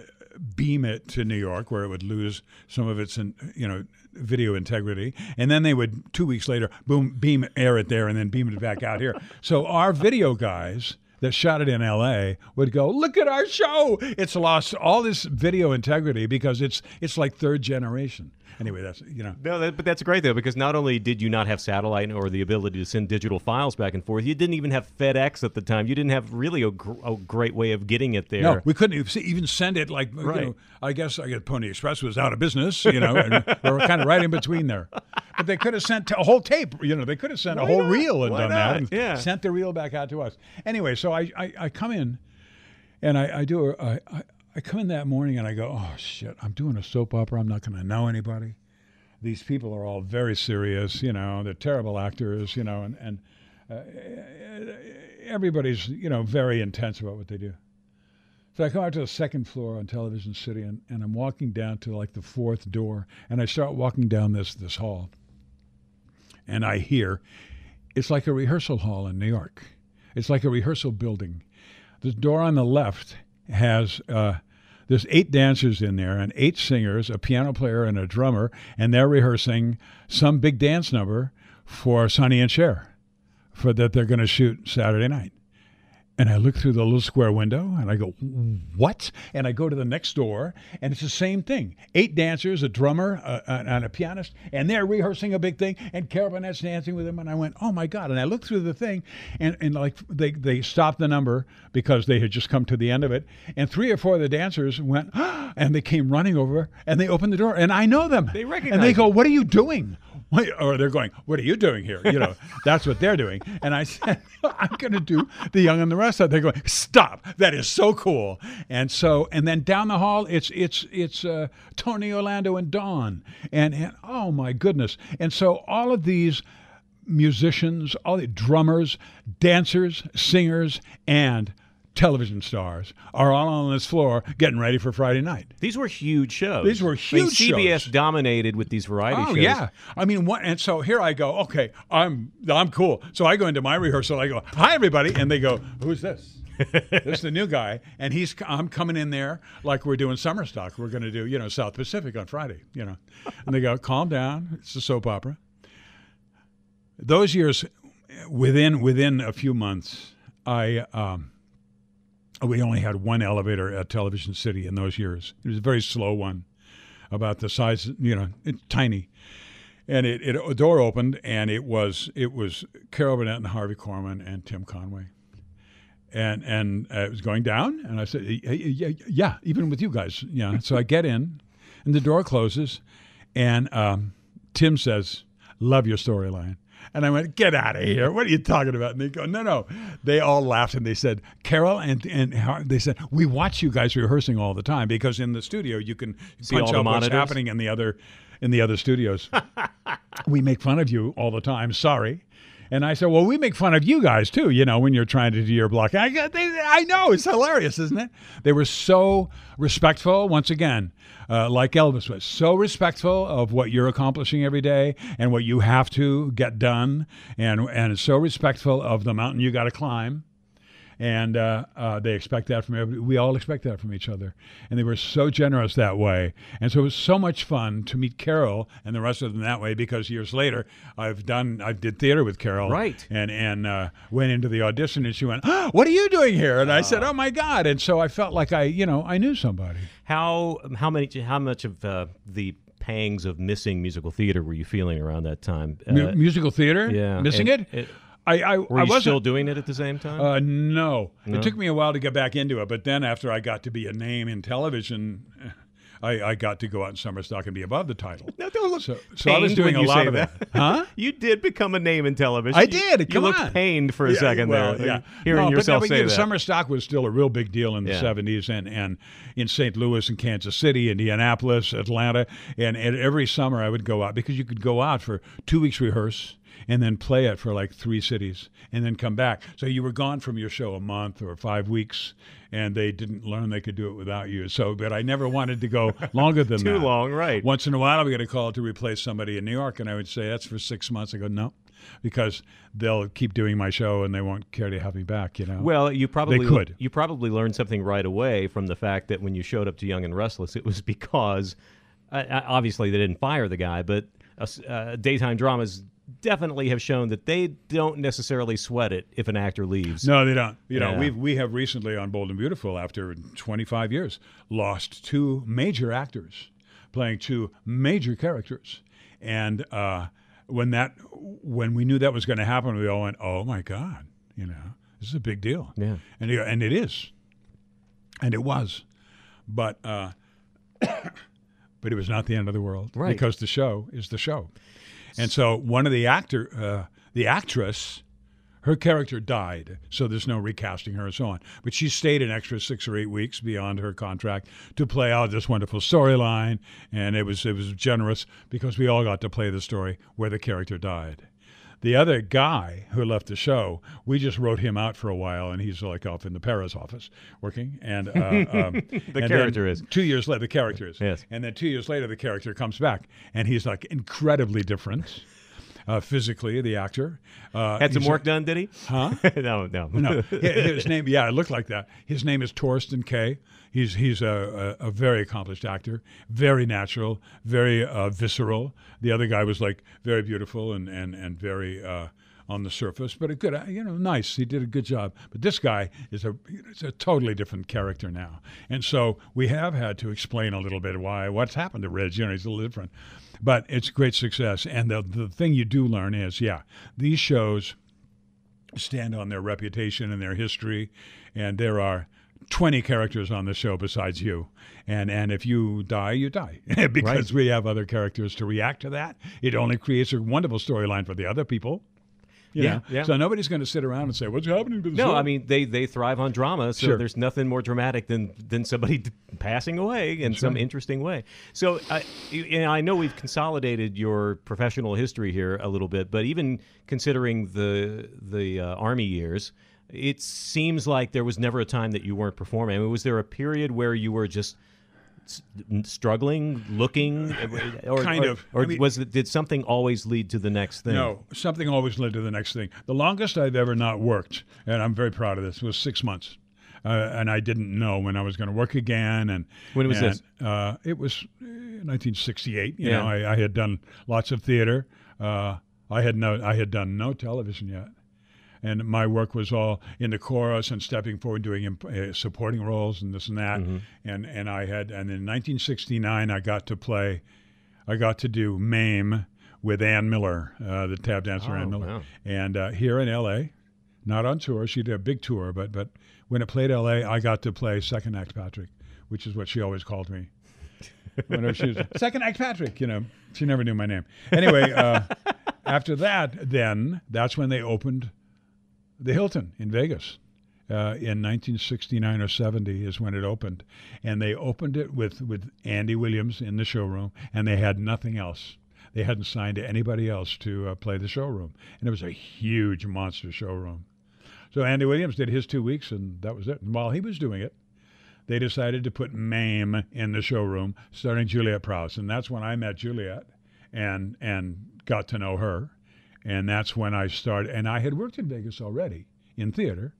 Speaker 2: beam it to New York, where it would lose some of its, you know, video integrity, and then they would two weeks later, boom, beam air it there, and then beam it back out here. So our video guys that shot it in LA would go, "Look at our show! It's lost all this video integrity because it's it's like third generation." Anyway, that's you know.
Speaker 1: No, that, but that's great though because not only did you not have satellite or the ability to send digital files back and forth, you didn't even have FedEx at the time. You didn't have really a, gr- a great way of getting it there.
Speaker 2: No, we couldn't even- send it like you
Speaker 1: Right.
Speaker 2: know. I guess I guess Pony Express was out of business, you know, and we were kind of right in between there. But they could have sent a whole tape, you know. They could have sent a whole
Speaker 1: not?
Speaker 2: reel and
Speaker 1: Why
Speaker 2: done
Speaker 1: not?
Speaker 2: that, and
Speaker 1: Yeah.
Speaker 2: sent the reel back out to us. Anyway, so I I, I come in, and I, I do a, I, I- I come in that morning and I go, oh shit, I'm doing a soap opera. I'm not going to know anybody. These people are all very serious, you know. They're terrible actors, you know, and and uh, everybody's you know very intense about what they do. So I come out to the second floor on Television City, and, and I'm walking down to like the fourth door, and I start walking down this this hall, and I hear, it's like a rehearsal hall in New York. It's like a rehearsal building. The door on the left has uh, there's eight dancers in there and eight singers, a piano player and a drummer, and they're rehearsing some big dance number for Sonny and Cher for that they're going to shoot Saturday night. And I look through the little square window and I go, What? And I go to the next door and it's the same thing. Eight dancers, a drummer, uh, and a pianist, and they're rehearsing a big thing. And Carol Burnett's dancing with them. And I went, Oh my God. And I looked through the thing and, and like they, they stopped the number because they had just come to the end of it. And three or four of the dancers went, and they came running over and they opened the door. And I know them.
Speaker 1: They recognize
Speaker 2: And they go. What are you doing? Or they're going, "What are you doing here?" You know, that's what they're doing. And I said, "I'm going to do the Young and the Restless." They're going, "Stop! That is so cool!" And so, and then down the hall, it's it's it's uh, Tony Orlando and Dawn, and and oh my goodness! And so all of these musicians, all the drummers, dancers, singers, and television stars are all on this floor getting ready for Friday night.
Speaker 1: These were huge shows.
Speaker 2: These were
Speaker 1: I mean,
Speaker 2: huge
Speaker 1: CBS
Speaker 2: shows.
Speaker 1: dominated with these variety
Speaker 2: Oh
Speaker 1: shows.
Speaker 2: yeah, I mean, what? And so here I go. Okay, I'm I'm cool. So I go into my rehearsal. I go, "Hi, everybody," and they go, "Who's this?" this is the new guy, and he's I'm coming in there like we're doing summer stock. We're going to do you know South Pacific on Friday, you know, and they go, "Calm down. It's a soap opera." Those years, within within a few months, I. Um, we only had one elevator at Television City in those years. It was a very slow one, about the size, you know, it, tiny. And it, it a door opened, and it was it was Carol Burnett and Harvey Korman and Tim Conway, and and uh, it was going down. And I said, "Y- y- y- yeah, even with you guys, yeah. So I get in, and the door closes, and um, Tim says, "Love your storyline." And I went, "Get out of here! What are you talking about?" And they go, "No, no." They all laughed and they said, "Carol and and they said we watch you guys rehearsing all the time because in the studio you can
Speaker 1: See
Speaker 2: punch
Speaker 1: all the
Speaker 2: out what's happening in the other in the other studios. we make fun of you all the time. Sorry." And I said, "Well, we make fun of you guys too. You know, when you're trying to do your block. I, they, I know it's hilarious, isn't it? They were so respectful. Once again, uh, like Elvis was, so respectful of what you're accomplishing every day and what you have to get done, and and so respectful of the mountain you got to climb." And uh, uh, they expect that from everybody. We all expect that from each other, and they were so generous that way. And so it was so much fun to meet Carol and the rest of them that way. Because years later, I've done, I did theater with Carol,
Speaker 1: Right.
Speaker 2: And and uh, went into the audition, and she went, oh, "What are you doing here?" And I said, "Oh my God!" And so I felt like I, you know, I knew somebody.
Speaker 1: How how many how much of uh, the pangs of missing musical theater were you feeling around that time? Uh,
Speaker 2: Mu- musical theater,
Speaker 1: yeah,
Speaker 2: missing it.
Speaker 1: it-
Speaker 2: I, I,
Speaker 1: were
Speaker 2: I
Speaker 1: you
Speaker 2: wasn't.
Speaker 1: still doing it at the same time?
Speaker 2: Uh, no.
Speaker 1: No?
Speaker 2: It took me a while to get back into it, but then after I got to be a name in television, I, I got to go out in summer stock and be above the title.
Speaker 1: no, don't look
Speaker 2: So, so I was doing a lot of that. Huh?
Speaker 1: you did become a name in television.
Speaker 2: I
Speaker 1: You-
Speaker 2: did.
Speaker 1: You,
Speaker 2: Come
Speaker 1: looked pained for a
Speaker 2: Yeah,
Speaker 1: second
Speaker 2: well,
Speaker 1: there.
Speaker 2: Yeah.
Speaker 1: Hearing
Speaker 2: no,
Speaker 1: yourself
Speaker 2: but,
Speaker 1: say
Speaker 2: you know,
Speaker 1: that.
Speaker 2: Summer stock was still a real big deal in the
Speaker 1: Yeah.
Speaker 2: 70s and, and in St. Louis and Kansas City, Indianapolis, Atlanta. And, and every summer I would go out because you could go out for two weeks rehearse and then play it for like three cities and then come back. So you were gone from your show a month or five weeks and they didn't learn they could do it without you. So, but I never wanted to go longer than
Speaker 1: Too
Speaker 2: that.
Speaker 1: long, right.
Speaker 2: Once in a while, I would get a call to replace somebody in New York, and I would say, that's for six months. I go, no, because they'll keep doing my show and they won't care to have me back, you know?
Speaker 1: Well, you probably they
Speaker 2: could.
Speaker 1: You probably learned something right away from the fact that when you showed up to Young and Restless, it was because uh, obviously they didn't fire the guy, but uh, uh, daytime dramas definitely have shown that they don't necessarily sweat it if an actor leaves.
Speaker 2: No, they don't. You know,
Speaker 1: Yeah.
Speaker 2: we we have recently on Bold and Beautiful, after 25 years, lost two major actors playing two major characters, and uh, when that when we knew that was going to happen, we all went, "Oh my God!" You know, this is a big deal.
Speaker 1: Yeah.
Speaker 2: and and it is, and it was, but uh, but it was not the end of the world,
Speaker 1: Right.
Speaker 2: Because the show is the show, and so one of the actor, uh, the actress her character died, so there's no recasting her and so on. But she stayed an extra six or eight weeks beyond her contract to play out this wonderful storyline, and it was it was generous because we all got to play the story where the character died. The other guy who left the show, we just wrote him out for a while, and he's like off in the Paris office working. And uh, um, the
Speaker 1: character is.
Speaker 2: two years later. The character is
Speaker 1: Yes.
Speaker 2: and then two years later, the character comes back, and he's like incredibly different. uh, physically, the actor. Uh,
Speaker 1: Had some work done, did he?
Speaker 2: Huh?
Speaker 1: no, no,
Speaker 2: no, his name. Yeah, it looked like that. His name is Thorsten Kaye. He's he's a, a, a very accomplished actor, very natural, very uh, visceral. The other guy was like very beautiful and and and very. Uh, on the surface, but a good, uh, you know, nice. He did a good job. But this guy is a, it's a totally different character now, and so we have had to explain a little bit why what's happened to Ridge. You know, he's a little different, but it's great success. And the the thing you do learn is, yeah, these shows stand on their reputation and their history, and there are 20 characters on the show besides you. And and if you die, you die because we have other characters to react to that. It only creates a wonderful storyline for the other people. you
Speaker 1: Yeah,
Speaker 2: know?
Speaker 1: yeah.
Speaker 2: So nobody's going to sit around and say, "What's happening to the show?
Speaker 1: No,
Speaker 2: show?"
Speaker 1: I mean they they thrive on drama, so
Speaker 2: Sure.
Speaker 1: there's nothing more dramatic than than somebody d- passing away in some interesting way. So I and I know we've consolidated your professional history here a little bit, but even considering the the uh, army years, it seems like there was never a time that you weren't performing. I mean, was there a period where you were just struggling, looking, or
Speaker 2: Kind
Speaker 1: or-
Speaker 2: of.
Speaker 1: or
Speaker 2: I mean-
Speaker 1: was it, did something always lead to the next thing?
Speaker 2: No, something always led to the next thing. The longest I've ever not worked, and I'm very proud of this, was six months. Uh, and I didn't know when I was going to work again. And
Speaker 1: When was
Speaker 2: and,
Speaker 1: this?
Speaker 2: Uh, it was uh, 1968. You
Speaker 1: Yeah.
Speaker 2: know, I, I had done lots of theater. Uh, I had no, I had done no television yet, and my work was all in the chorus and stepping forward, doing imp- uh, supporting roles and this and that.
Speaker 1: Mm-hmm.
Speaker 2: And and I had, and in 1969, I got to play. I got to do Mame with Ann Miller, uh, the tap dancer
Speaker 1: Oh,
Speaker 2: Ann Miller,
Speaker 1: wow.
Speaker 2: and uh, here in L.A. Not on tour. She did a big tour, but but when it played L.A., I got to play Second Act Patrick, which is what she always called me. Whenever she was Second Act Patrick, you know, she never knew my name. Anyway, uh, after that, then that's when they opened the Hilton in Vegas. Uh, in 1969 or 70 is when it opened, and they opened it with with Andy Williams in the showroom, and they had nothing else. They hadn't signed anybody else to uh, play the showroom, and it was a huge monster showroom. So Andy Williams did his two weeks, and that was it. And while he was doing it, they decided to put Mame in the showroom, starring Juliet Prowse, and that's when I met Juliet, and and got to know her, and that's when I started. And I had worked in Vegas already in theater,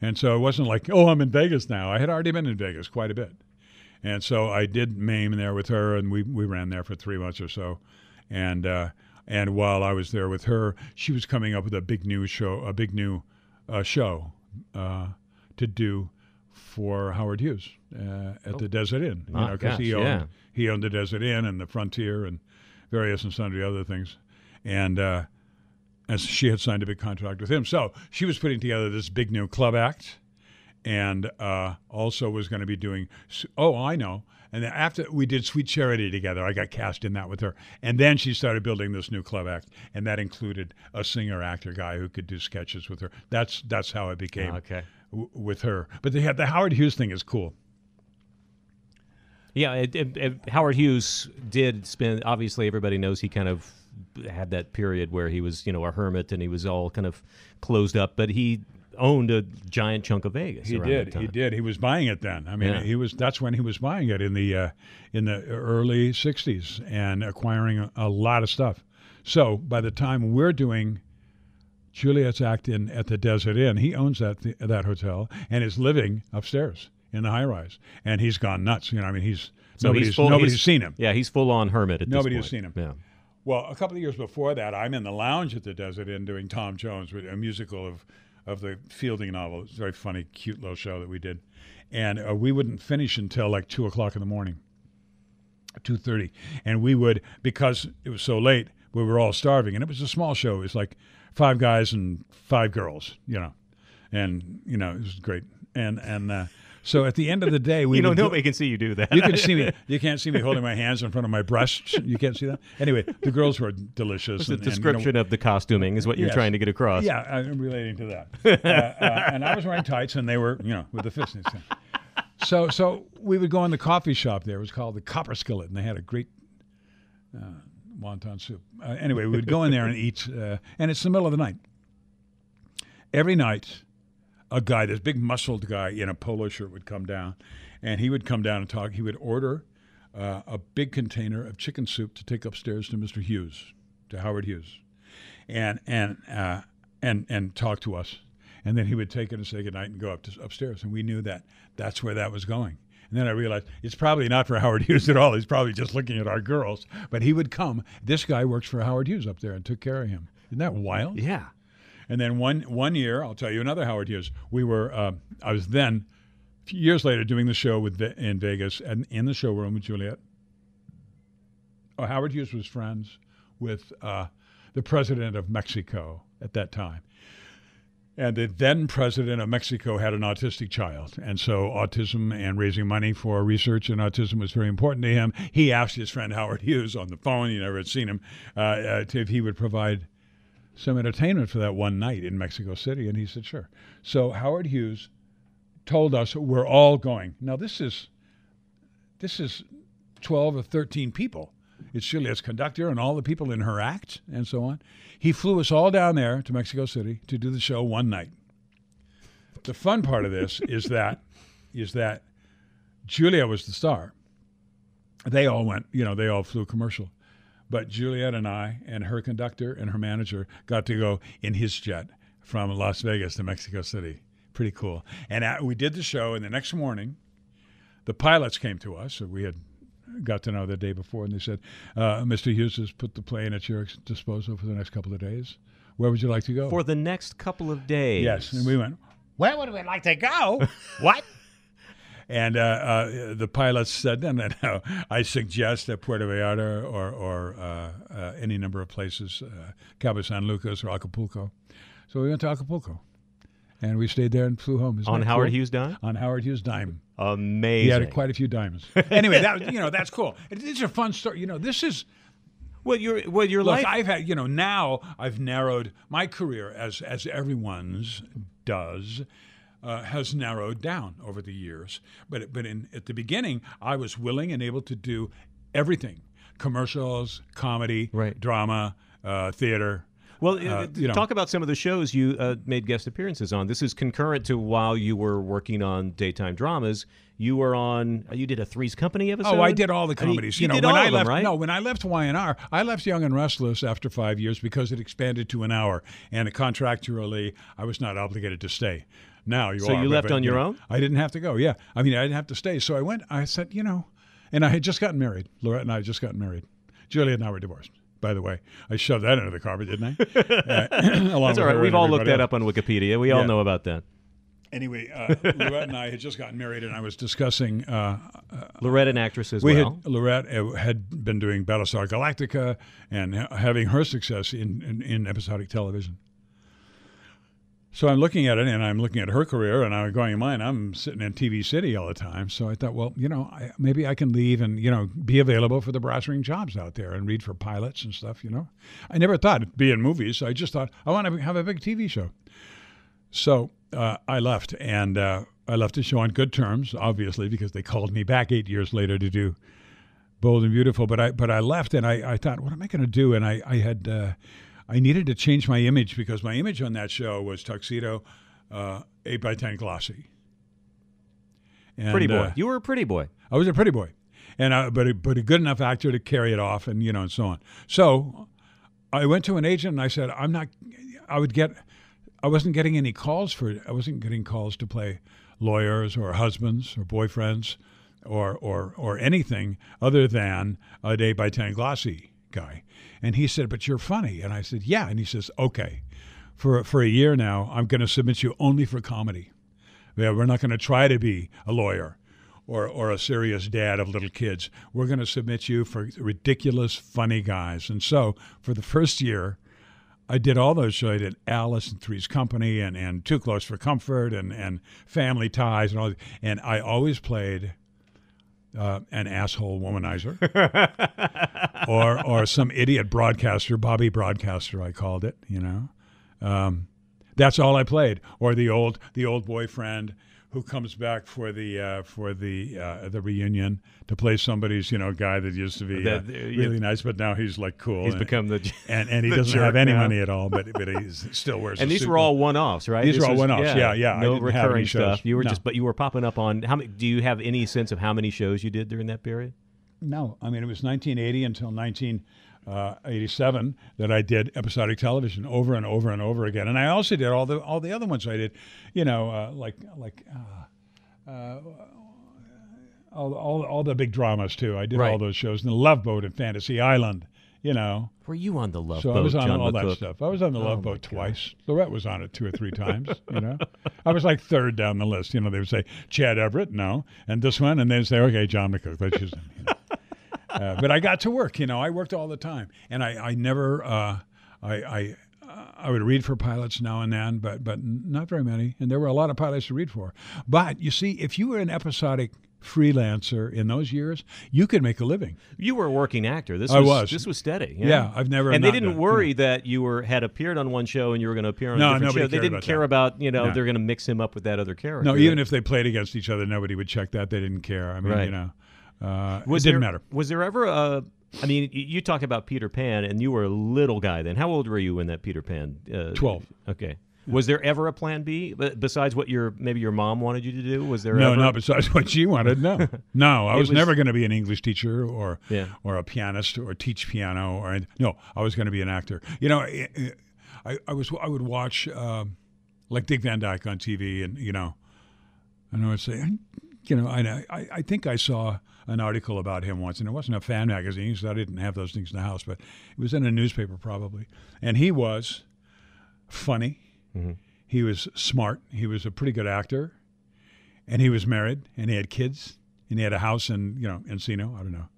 Speaker 2: and so it wasn't like, oh, I'm in Vegas now. I had already been in Vegas quite a bit, and so I did Mame there with her, and we we ran there for three months or so, and uh, and while I was there with her, she was coming up with a big new show, a big new uh, show uh, to do for Howard Hughes uh, at the Desert Inn. You
Speaker 1: My
Speaker 2: know, because he owned
Speaker 1: yeah.
Speaker 2: he owned the Desert Inn and the Frontier and various and sundry other things, and uh, as she had signed a big contract with him, so she was putting together this big new club act, and uh, also was going to be doing. Oh, I know. And then after we did Sweet Charity together, I got cast in that with her. And then she started building this new club act, and that included a singer actor guy who could do sketches with her. That's that's how it became
Speaker 1: Okay.
Speaker 2: w- with her. But they had the Howard Hughes thing is cool.
Speaker 1: Yeah, it, it, it- Howard Hughes did spend. Obviously, everybody knows he kind of had that period where he was, you know, a hermit and he was all kind of closed up. But he owned a giant chunk of Vegas.
Speaker 2: He did. He did. He was buying it then. I mean,
Speaker 1: Yeah.
Speaker 2: he was. That's when he was buying it in the uh, in the early '60s and acquiring a, a lot of stuff. So by the time we're doing Juliet's act in at the Desert Inn, he owns that th- that hotel and is living upstairs in the high rise, and he's gone nuts. You know, I mean, he's
Speaker 1: So
Speaker 2: nobody's
Speaker 1: he's full,
Speaker 2: nobody's
Speaker 1: he's-
Speaker 2: seen him.
Speaker 1: Yeah, he's full on hermit at
Speaker 2: has seen him.
Speaker 1: Yeah.
Speaker 2: Well, a couple of years before that, I'm in the lounge at the Desert Inn doing Tom Jones, a musical of, of the Fielding novel. It's a very funny, cute little show that we did, and uh, we wouldn't finish until like two o'clock in the morning, two thirty, and we would because it was so late. We were all starving, and it was a small show. It was like five guys and five girls, you know, and you know it was great. And and uh, so at the end of the day, we
Speaker 1: You know,
Speaker 2: would do-
Speaker 1: nobody can see you do that.
Speaker 2: you can see me. You can't see me holding my hands in front of my breasts. You can't see that. Anyway, the girls were delicious.
Speaker 1: the
Speaker 2: and- and, you know,
Speaker 1: description of the costuming is what you're
Speaker 2: Yes.
Speaker 1: trying to get across.
Speaker 2: yeah, I'm relating to that. uh, uh, and I was wearing tights, and they were, you know, with the fistness. So, so we would go in the coffee shop there. It was called the Copper Skillet, and they had a great uh, wonton soup. Uh, anyway, we would go in there and eat, uh, and it's the middle of the night. Every night, a guy, this big muscled guy in a polo shirt would come down, and he would come down and talk. He would order uh, a big container of chicken soup to take upstairs to Mr. Hughes, to Howard Hughes. and and uh, and and talk to us, and then he would take it and say goodnight and go up to upstairs, and we knew that that's where that was going. And then I realized it's probably not for Howard Hughes at all. He's probably just looking at our girls. But he would come. This guy works for Howard Hughes up there and took care of him. Isn't that wild?
Speaker 1: Yeah.
Speaker 2: And then one one year, I'll tell you another Howard Hughes. We were, uh, I was then, a few years later, doing the show with the, in Vegas and in the showroom with Juliet. Oh, Howard Hughes was friends with uh, the president of Mexico at that time. And the then president of Mexico had an autistic child. And so autism and raising money for research in autism was very important to him. He asked his friend Howard Hughes on the phone, he never had seen him, uh, uh, if he would provide some entertainment for that one night in Mexico City. And he said, sure. So Howard Hughes told us we're all going. Now this is this is 12 or 13 people. It's Juliet's conductor and all the people in her act and so on. He flew us all down there to Mexico City to do the show one night. The fun part of this is that is that Juliet was the star. They all went, you know, they all flew commercial. But Juliet and I and her conductor and her manager got to go in his jet from Las Vegas to Mexico City. Pretty cool. And uh, we did the show, and the next morning, the pilots came to us. So we had got to know the day before, and they said, uh, "Mr. Hughes has put the plane at your disposal for the next couple of days. Where would you like to go?"
Speaker 1: For the next couple of days.
Speaker 2: yes, and we went. Where would we like to go? what? And uh, uh, the pilots said, no, no, no. I suggest that Puerto Vallarta or, or uh, uh, any number of places, uh, Cabo San Lucas or Acapulco. So we went to Acapulco. And we stayed there and flew home. Isn't
Speaker 1: On Howard
Speaker 2: cool?
Speaker 1: Hughes dime?
Speaker 2: On Howard Hughes dime.
Speaker 1: Amazing.
Speaker 2: He had quite a few diamonds. anyway, that you know that's cool. It, it's a fun story. You know, this is
Speaker 1: well, your well, your
Speaker 2: look.
Speaker 1: life.
Speaker 2: I've had you know now I've narrowed my career as as everyone's does. Uh, has narrowed down over the years, but but in at the beginning, I was willing and able to do everything: commercials, comedy,
Speaker 1: Right.
Speaker 2: drama, uh, theater.
Speaker 1: Well,
Speaker 2: Uh, you know.
Speaker 1: talk about some of the shows you uh, made guest appearances on. This is concurrent to while you were working on daytime dramas. You were on. uh, You did a Three's Company episode.
Speaker 2: Oh, I did all the
Speaker 1: I mean,
Speaker 2: comedies.
Speaker 1: you
Speaker 2: know,
Speaker 1: did
Speaker 2: when
Speaker 1: all
Speaker 2: I
Speaker 1: of them,
Speaker 2: left,
Speaker 1: right?
Speaker 2: no, when I left Y&R, I left Young and Restless after five years because it expanded to an hour, and contractually, I was not obligated to stay. Now you
Speaker 1: So
Speaker 2: are.
Speaker 1: So
Speaker 2: you
Speaker 1: left on
Speaker 2: you
Speaker 1: your
Speaker 2: know,
Speaker 1: own?
Speaker 2: I didn't have to go. Yeah, I mean, I didn't have to stay. So I went. I said, you know, and I had just gotten married. Laurette and I had just gotten married. Juliet and I were divorced. By the way, I shoved that into the carpet, didn't I? Uh,
Speaker 1: That's all right. We've all looked that
Speaker 2: else.
Speaker 1: up on Wikipedia. We all
Speaker 2: Yeah.
Speaker 1: know about that.
Speaker 2: Anyway, uh, Laurette and I had just gotten married, and I was discussing uh,
Speaker 1: Loretta, an actress as
Speaker 2: we
Speaker 1: well.
Speaker 2: had Laurette uh, had been doing Battlestar Galactica and ha- having her success in, in, in episodic television. So I'm looking at it, and I'm looking at her career, and I'm going, mine. I'm sitting in TV City all the time. So I thought, well, you know, I, maybe I can leave and you know be available for the brass ring jobs out there and read for pilots and stuff. You know, I never thought it'd be in movies. I just thought I want to have a big TV show. So uh, I left, and uh, I left the show on good terms, obviously, because they called me back eight years later to do Bold and Beautiful. But I but I left, and I, I thought, what am I going to do? And I I had uh, I needed to change my image because my image on that show was tuxedo, uh, eight by ten glossy. And,
Speaker 1: pretty boy.
Speaker 2: uh,
Speaker 1: you were a pretty boy.
Speaker 2: I was a pretty boy, and I, but a, but a good enough actor to carry it off, and you know, and so on. So I went to an agent and I said, I'm not. I would get. I wasn't getting any calls for. I wasn't getting calls to play lawyers or husbands or boyfriends, or or or anything other than a day by ten glossy guy. And he said, "But you're funny." And I said, "Yeah." And he says, "Okay." For for a year now, I'm going to submit you only for comedy. Yeah, we're not going to try to be a lawyer or, or a serious dad of little kids. We're going to submit you for ridiculous, funny guys. And so for the first year, I did all those shows. I did Alice and Three's Company and, and Too Close for Comfort and, and Family Ties and all. And I always played uh, an asshole womanizer or or some idiot broadcaster, Bobby Broadcaster, I called it. You know, um, that's all I played. Or the old the old boyfriend who comes back for the uh, for the uh, the reunion to play somebody's you know guy that used to be uh,
Speaker 1: That- yeah.
Speaker 2: really nice, but now he's like cool.
Speaker 1: He's
Speaker 2: and,
Speaker 1: become the.
Speaker 2: and and he doesn't have any
Speaker 1: now.
Speaker 2: money at all, but but he still wears.
Speaker 1: And these were all one-offs, right?
Speaker 2: These
Speaker 1: This
Speaker 2: were all one-offs. Yeah, yeah. I
Speaker 1: No
Speaker 2: didn't have any
Speaker 1: recurring stuff. You were
Speaker 2: No.
Speaker 1: just, but you were popping up on. How many? Do you have any sense of how many shows you did during that period?
Speaker 2: No, I mean it was 1980 until uh, 87 that I did episodic television over and over and over again. And I also did all the all the other ones I did, you know, uh, like like uh, uh, all, all all the big dramas too. I did all those shows and the Love Boat and Fantasy Island, you know.
Speaker 1: Were you on the Love
Speaker 2: So
Speaker 1: Boat, So
Speaker 2: I was on
Speaker 1: John
Speaker 2: all
Speaker 1: McCook?
Speaker 2: that stuff. I was on the
Speaker 1: Oh,
Speaker 2: Love
Speaker 1: my
Speaker 2: Boat
Speaker 1: God.
Speaker 2: twice. Laurette was on it two or three times. You know, I was like third down the list. You know, they would say Chad Everett, no, and this one, and they'd say, okay, John McCook. Let's use him. You know. Uh, but I got to work. You know, I worked all the time, and I, I never, uh, I, I, uh, I would read for pilots now and then, but but not very many, and there were a lot of pilots to read for. But you see, if you were an episodic freelancer in those years, you could make a living.
Speaker 1: You were a working actor. This
Speaker 2: I
Speaker 1: was,
Speaker 2: was.
Speaker 1: this was steady.
Speaker 2: Yeah, I've never
Speaker 1: And they didn't
Speaker 2: done-
Speaker 1: worry that you were had appeared on one show and you were going to appear on
Speaker 2: No,
Speaker 1: a different show. They didn't
Speaker 2: about
Speaker 1: care
Speaker 2: that.
Speaker 1: about you know
Speaker 2: No.
Speaker 1: they're going to mix him up with that other character.
Speaker 2: No, even if they played against each other, nobody would check that. They didn't care. I mean,
Speaker 1: Right.
Speaker 2: you know, uh, it
Speaker 1: was
Speaker 2: didn't
Speaker 1: there,
Speaker 2: matter.
Speaker 1: Was there ever a? I mean, you talk about Peter Pan, and you were a little guy then. How old were you when that Peter Pan? Uh,
Speaker 2: 12.
Speaker 1: Okay. Was there ever a plan B besides what your maybe your mom wanted you to do? Was there
Speaker 2: No,
Speaker 1: ever?
Speaker 2: not besides what she wanted. No, no, I was,
Speaker 1: was-
Speaker 2: never going to be an English teacher or
Speaker 1: Yeah.
Speaker 2: or a pianist or teach piano or no. I was going to be an actor. You know, I, I, I was I would watch um, like Dick Van Dyke on TV, and you know, and I would say, you know, I I, I think I saw an article about him once, and it wasn't a fan magazine, so I didn't have those things in the house, but it was in a newspaper probably, and he was funny. Mm-hmm. He was smart. He was a pretty good actor, and he was married, and he had kids, and he had a house in you know Encino. I don't know.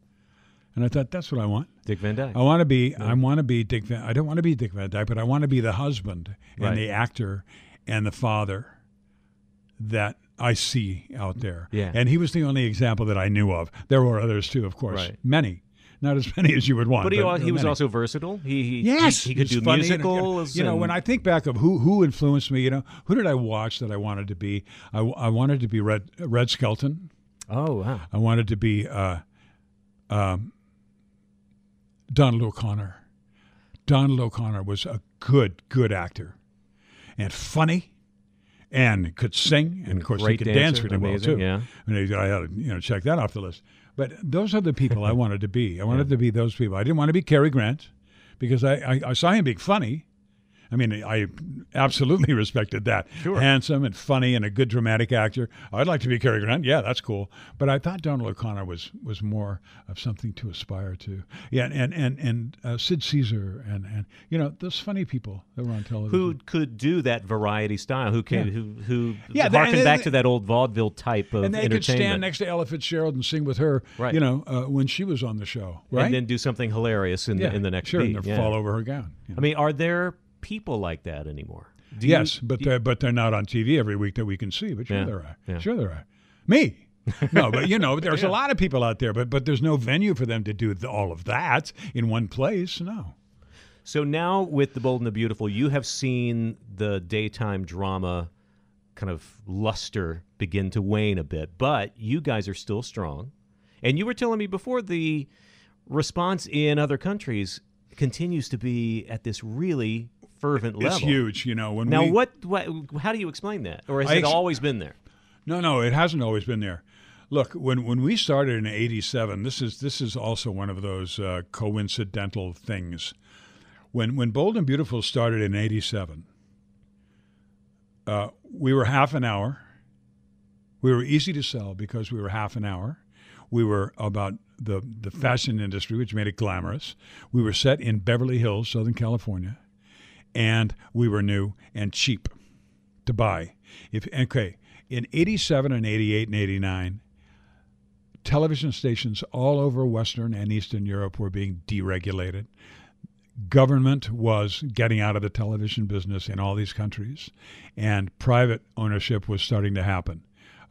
Speaker 2: And I thought that's what I want.
Speaker 1: Dick Van Dyke.
Speaker 2: I want to be. I want to be Dick. Van, I don't want to be Dick Van Dyke, but I want to be the husband and
Speaker 1: Right.
Speaker 2: the actor and the father that I see out there.
Speaker 1: Yeah.
Speaker 2: And he was the only example that I knew of. There were others too, of course.
Speaker 1: Right.
Speaker 2: Many, not as many as you would want.
Speaker 1: But he, al- he was
Speaker 2: many.
Speaker 1: also versatile. He, he
Speaker 2: Yes,
Speaker 1: he, he could do
Speaker 2: funny
Speaker 1: musicals.
Speaker 2: you know,
Speaker 1: and-
Speaker 2: when I think back of who who influenced me, you know, who did I watch that I wanted to be? I, I wanted to be Red Red Skelton.
Speaker 1: oh wow,
Speaker 2: I wanted to be uh, um, Donald O'Connor. Donald O'Connor was a good, good actor, and funny, and could sing, and of course he
Speaker 1: Great
Speaker 2: could dance
Speaker 1: dancer,
Speaker 2: really well too.
Speaker 1: yeah.
Speaker 2: I mean, I had to, you know check that off the list. But those are the people I wanted to be. I wanted to be those people. I didn't want to be Cary Grant because I, I, I saw him being funny. I mean, I absolutely respected that.
Speaker 1: Sure.
Speaker 2: Handsome and funny and a good dramatic actor. I'd like to be Cary Grant. Yeah, that's cool. But I thought Donald O'Connor was was more of something to aspire to. Yeah, and and and uh, Sid Caesar and and you know those funny people that were on television.
Speaker 1: who could do that variety style? Who can
Speaker 2: Yeah.
Speaker 1: who who
Speaker 2: Yeah,
Speaker 1: harken back
Speaker 2: they-
Speaker 1: to that old vaudeville type of
Speaker 2: and they could stand next to Ella Fitzgerald and sing with her,
Speaker 1: Right.
Speaker 2: you know, uh, when she was on the show, right?
Speaker 1: and then do something hilarious in
Speaker 2: yeah,
Speaker 1: the, in the next
Speaker 2: sure,
Speaker 1: beat.
Speaker 2: and
Speaker 1: yeah.
Speaker 2: fall over her gown. you know.
Speaker 1: I mean, are there people like that anymore? Do you-
Speaker 2: yes, but they're, but they're not on TV every week that we can see. But sure
Speaker 1: Yeah,
Speaker 2: there are.
Speaker 1: yeah.
Speaker 2: Sure there are. Me. no, but you know, there's a lot of people out there, but but there's no venue for them to do th- all of that in one place. No.
Speaker 1: So now with The Bold and the Beautiful, you have seen the daytime drama kind of luster begin to wane a bit, but you guys are still strong. And you were telling me before the response in other countries continues to be at this really fervent level.
Speaker 2: It's huge, you know. When
Speaker 1: Now,
Speaker 2: we,
Speaker 1: what, what? How do you explain that? Or has
Speaker 2: I
Speaker 1: it
Speaker 2: ex-
Speaker 1: always been there?
Speaker 2: No, no, it hasn't always been there. Look, when when we started in '87, this is this is also one of those uh, coincidental things. When when Bold and Beautiful started in '87, uh, we were half an hour. We were easy to sell because we were half an hour. We were about the the fashion industry, which made it glamorous. We were set in Beverly Hills, Southern California, and we were new and cheap to buy. If okay, in 87 and 88 and 89, television stations all over Western and Eastern Europe were being deregulated. Government was getting out of the television business in all these countries, and private ownership was starting to happen.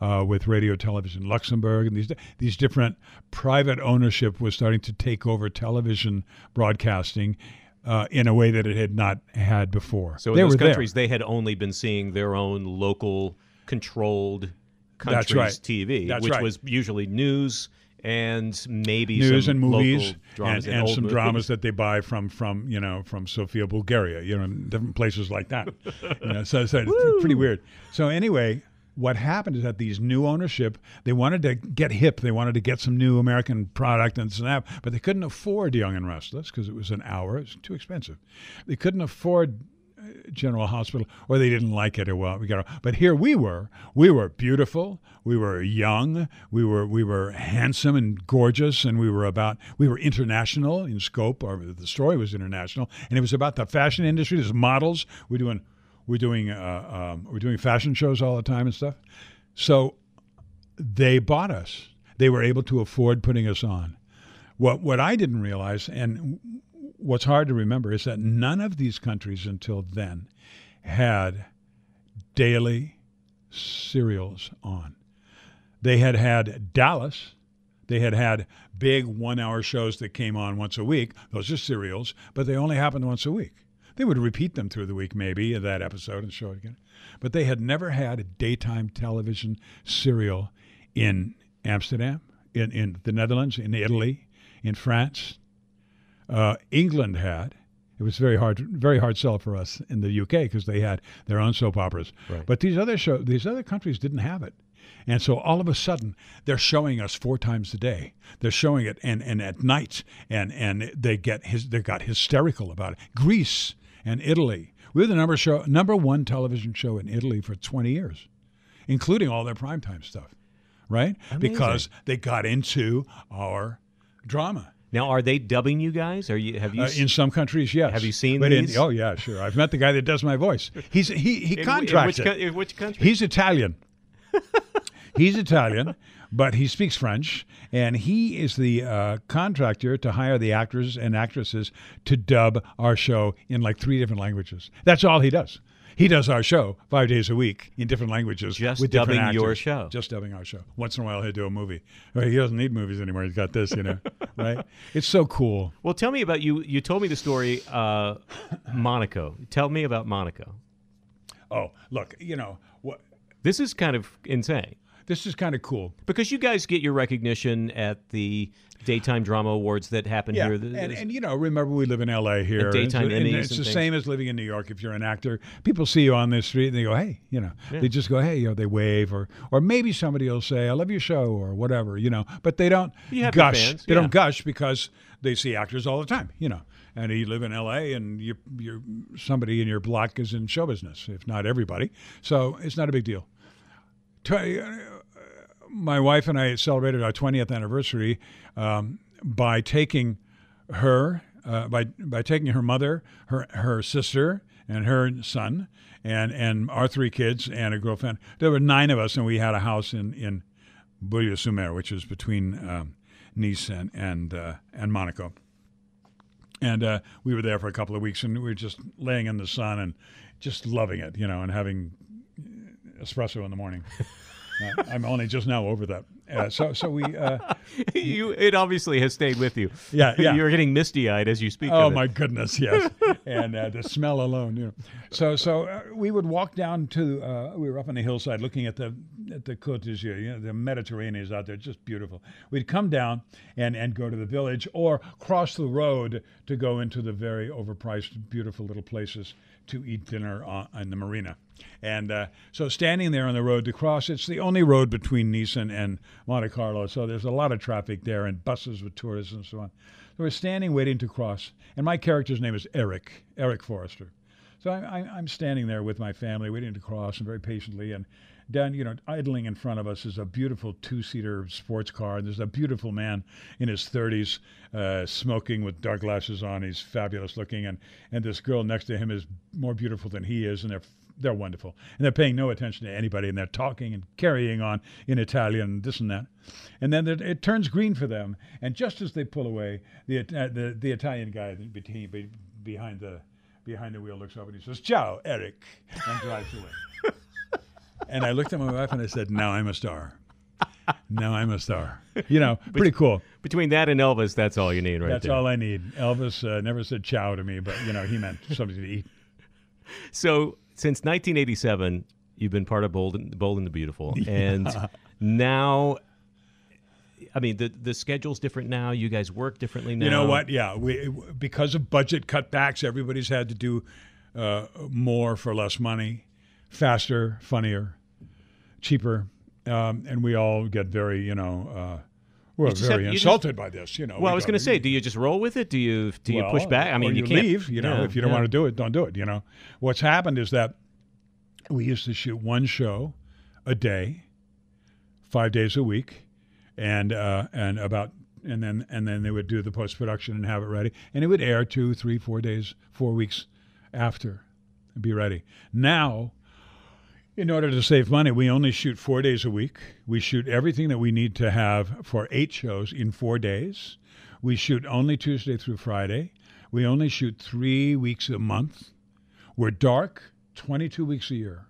Speaker 2: Uh, with radio television Luxembourg and these these different private ownership was starting to take over television broadcasting uh, in a way that it had not had before.
Speaker 1: So in
Speaker 2: they
Speaker 1: those
Speaker 2: were there.
Speaker 1: countries, they had only been seeing their own local controlled countries'
Speaker 2: right.
Speaker 1: TV,
Speaker 2: That's
Speaker 1: which
Speaker 2: right.
Speaker 1: was usually news and maybe
Speaker 2: news
Speaker 1: some
Speaker 2: and movies and, and
Speaker 1: old
Speaker 2: some
Speaker 1: movies.
Speaker 2: dramas that they buy from from you know from Sofia, Bulgaria, you know, different places like that. you know, so, so it's pretty weird. So anyway, what happened is that these new ownership, they wanted to get hip, they wanted to get some new American product and snap, but they couldn't afford Young and Restless because it was an hour. it's too expensive. They couldn't afford uh, General Hospital, or they didn't like it. Or well, we got. But here we were. We were beautiful. We were young. We were we were handsome and gorgeous, and we were about. We were international in scope. Or the story was international, and it was about the fashion industry. There's models. We're doing we're doing uh, um, we're doing fashion shows all the time and stuff. So they bought us. They were able to afford putting us on. What what I didn't realize, and what's hard to remember, is that none of these countries until then had daily serials on. They had had Dallas. They had had big one hour shows that came on once a week. Those are serials, but they only happened once a week. They would repeat them through the week, maybe, that episode and show it again. But they had never had a daytime television serial in Amsterdam, in, in the Netherlands, in Italy, in France. Uh, England had. It was very hard, very hard sell for us in the UK because they had their own soap operas.
Speaker 1: Right.
Speaker 2: But these other show, these other countries didn't have it. And so all of a sudden, they're showing us four times a day. They're showing it, and, and at night, and and they get his they got hysterical about it. Greece and Italy. We were the number show number one television show in Italy for 20 years, including all their primetime stuff, right? Because they got into our drama.
Speaker 1: Now, are they dubbing you guys? Are you have you
Speaker 2: Uh, in some countries, yes.
Speaker 1: Have you seen
Speaker 2: but in-
Speaker 1: these?
Speaker 2: oh yeah, sure. I've met the guy that does my voice. He's he he
Speaker 1: in, in
Speaker 2: contracts
Speaker 1: which,
Speaker 2: it.
Speaker 1: in which country?
Speaker 2: He's Italian. He's Italian, but he speaks French, and he is the uh, contractor to hire the actors and actresses to dub our show in like three different languages. That's all he does. He does our show five days a week in different languages.
Speaker 1: Just
Speaker 2: with different
Speaker 1: dubbing your show.
Speaker 2: Just dubbing our show. Once in a while, he'll do a movie. He doesn't need movies anymore. He's got this, you know, right? It's so cool.
Speaker 1: well, tell me about you. You told me the story, uh, Monaco. Tell me about Monaco.
Speaker 2: Oh, look, you know what?
Speaker 1: This is kind of insane
Speaker 2: This is kind of cool.
Speaker 1: because you guys get your recognition at the daytime drama awards that happen
Speaker 2: Yeah,
Speaker 1: here.
Speaker 2: and, and you know, remember we live in L.A. here.
Speaker 1: daytime
Speaker 2: it's, and
Speaker 1: Emmys
Speaker 2: it's
Speaker 1: and
Speaker 2: the
Speaker 1: things.
Speaker 2: same as living in New York. If you're an actor, people see you on the street and they go, "Hey," you know, they just go, "Hey," you know, they wave or or maybe somebody will say, "I love your show" or whatever, you know, but they don't gush.
Speaker 1: fans,
Speaker 2: They
Speaker 1: yeah.
Speaker 2: don't gush because they see actors all the time, you know. And you live in L.A. and you you're somebody in your block is in show business, if not everybody. So it's not a big deal. My wife and I celebrated our 20th anniversary um, by taking her, uh, by by taking her mother, her her sister, and her son, and and our three kids and a girlfriend. There were nine of us, and we had a house in in Beaulieu-sur-Mer, which is between um, Nice and and uh, and Monaco. And uh, we were there for a couple of weeks, and we were just laying in the sun and just loving it, you know, and having espresso in the morning. Uh, I'm only just now over that. Uh, so, so we. Uh,
Speaker 1: you, it obviously has stayed with you.
Speaker 2: Yeah, yeah.
Speaker 1: You're getting misty eyed as you speak.
Speaker 2: oh my goodness, yes. and uh, the smell alone, you know. So, so uh, we would walk down to. Uh, we were up on the hillside looking at the at the Côte d'Azur. You know, the Mediterranean is out there, just beautiful. We'd come down and and go to the village or cross the road to go into the very overpriced, beautiful little places to eat dinner on, the marina. And uh, so, standing there on the road to cross, it's the only road between Nice and, Monte Carlo. So there's a lot of traffic there and buses with tourists and so on. So we're standing waiting to cross, and my character's name is Eric, Eric Forrester. So I, I'm standing there with my family waiting to cross, and very patiently, and down, you know, idling in front of us is a beautiful two-seater sports car, and there's a beautiful man in his 30s, uh, smoking with dark glasses on. He's fabulous looking, and and this girl next to him is more beautiful than he is, and they're they're wonderful, and they're paying no attention to anybody, and they're talking and carrying on in Italian, this and that, and then it, turns green for them, and just as they pull away, the uh, the the Italian guy behind the behind the wheel looks up and he says, "Ciao, Eric," and drives away. and I looked at my wife and I said, "Now I'm a star. Now I'm a star." You know, pretty cool.
Speaker 1: Between that and Elvis, that's all you need right
Speaker 2: That's
Speaker 1: there.
Speaker 2: all I need. Elvis uh, never said "ciao" to me, but you know, he meant something to eat.
Speaker 1: So since 1987, you've been part of Bold and, Bold and the Beautiful, and now, I mean, the the schedule's different now. You guys work differently now.
Speaker 2: You know what? Yeah, we because of budget cutbacks, everybody's had to do uh, more for less money, faster, funnier, cheaper, um, and we all get very, you know, uh, we're very
Speaker 1: have- you just-
Speaker 2: insulted by this. You know.
Speaker 1: Well,
Speaker 2: We
Speaker 1: I was going to say, do you just roll with it? Do you do you push back? I mean, you,
Speaker 2: you,
Speaker 1: can't
Speaker 2: leave. You know,
Speaker 1: Yeah,
Speaker 2: if you don't
Speaker 1: yeah.
Speaker 2: want to do it, don't do it. You know, what's happened is that we used to shoot one show a day, five days a week, and uh, and about and then and then they would do the post production and have it ready, and it would air two, three, four days, four weeks after, and be ready. Now. In order to save money, we only shoot four days a week. We shoot everything that we need to have for eight shows in four days. We shoot only Tuesday through Friday. We only shoot three weeks a month. We're dark 22 weeks a year.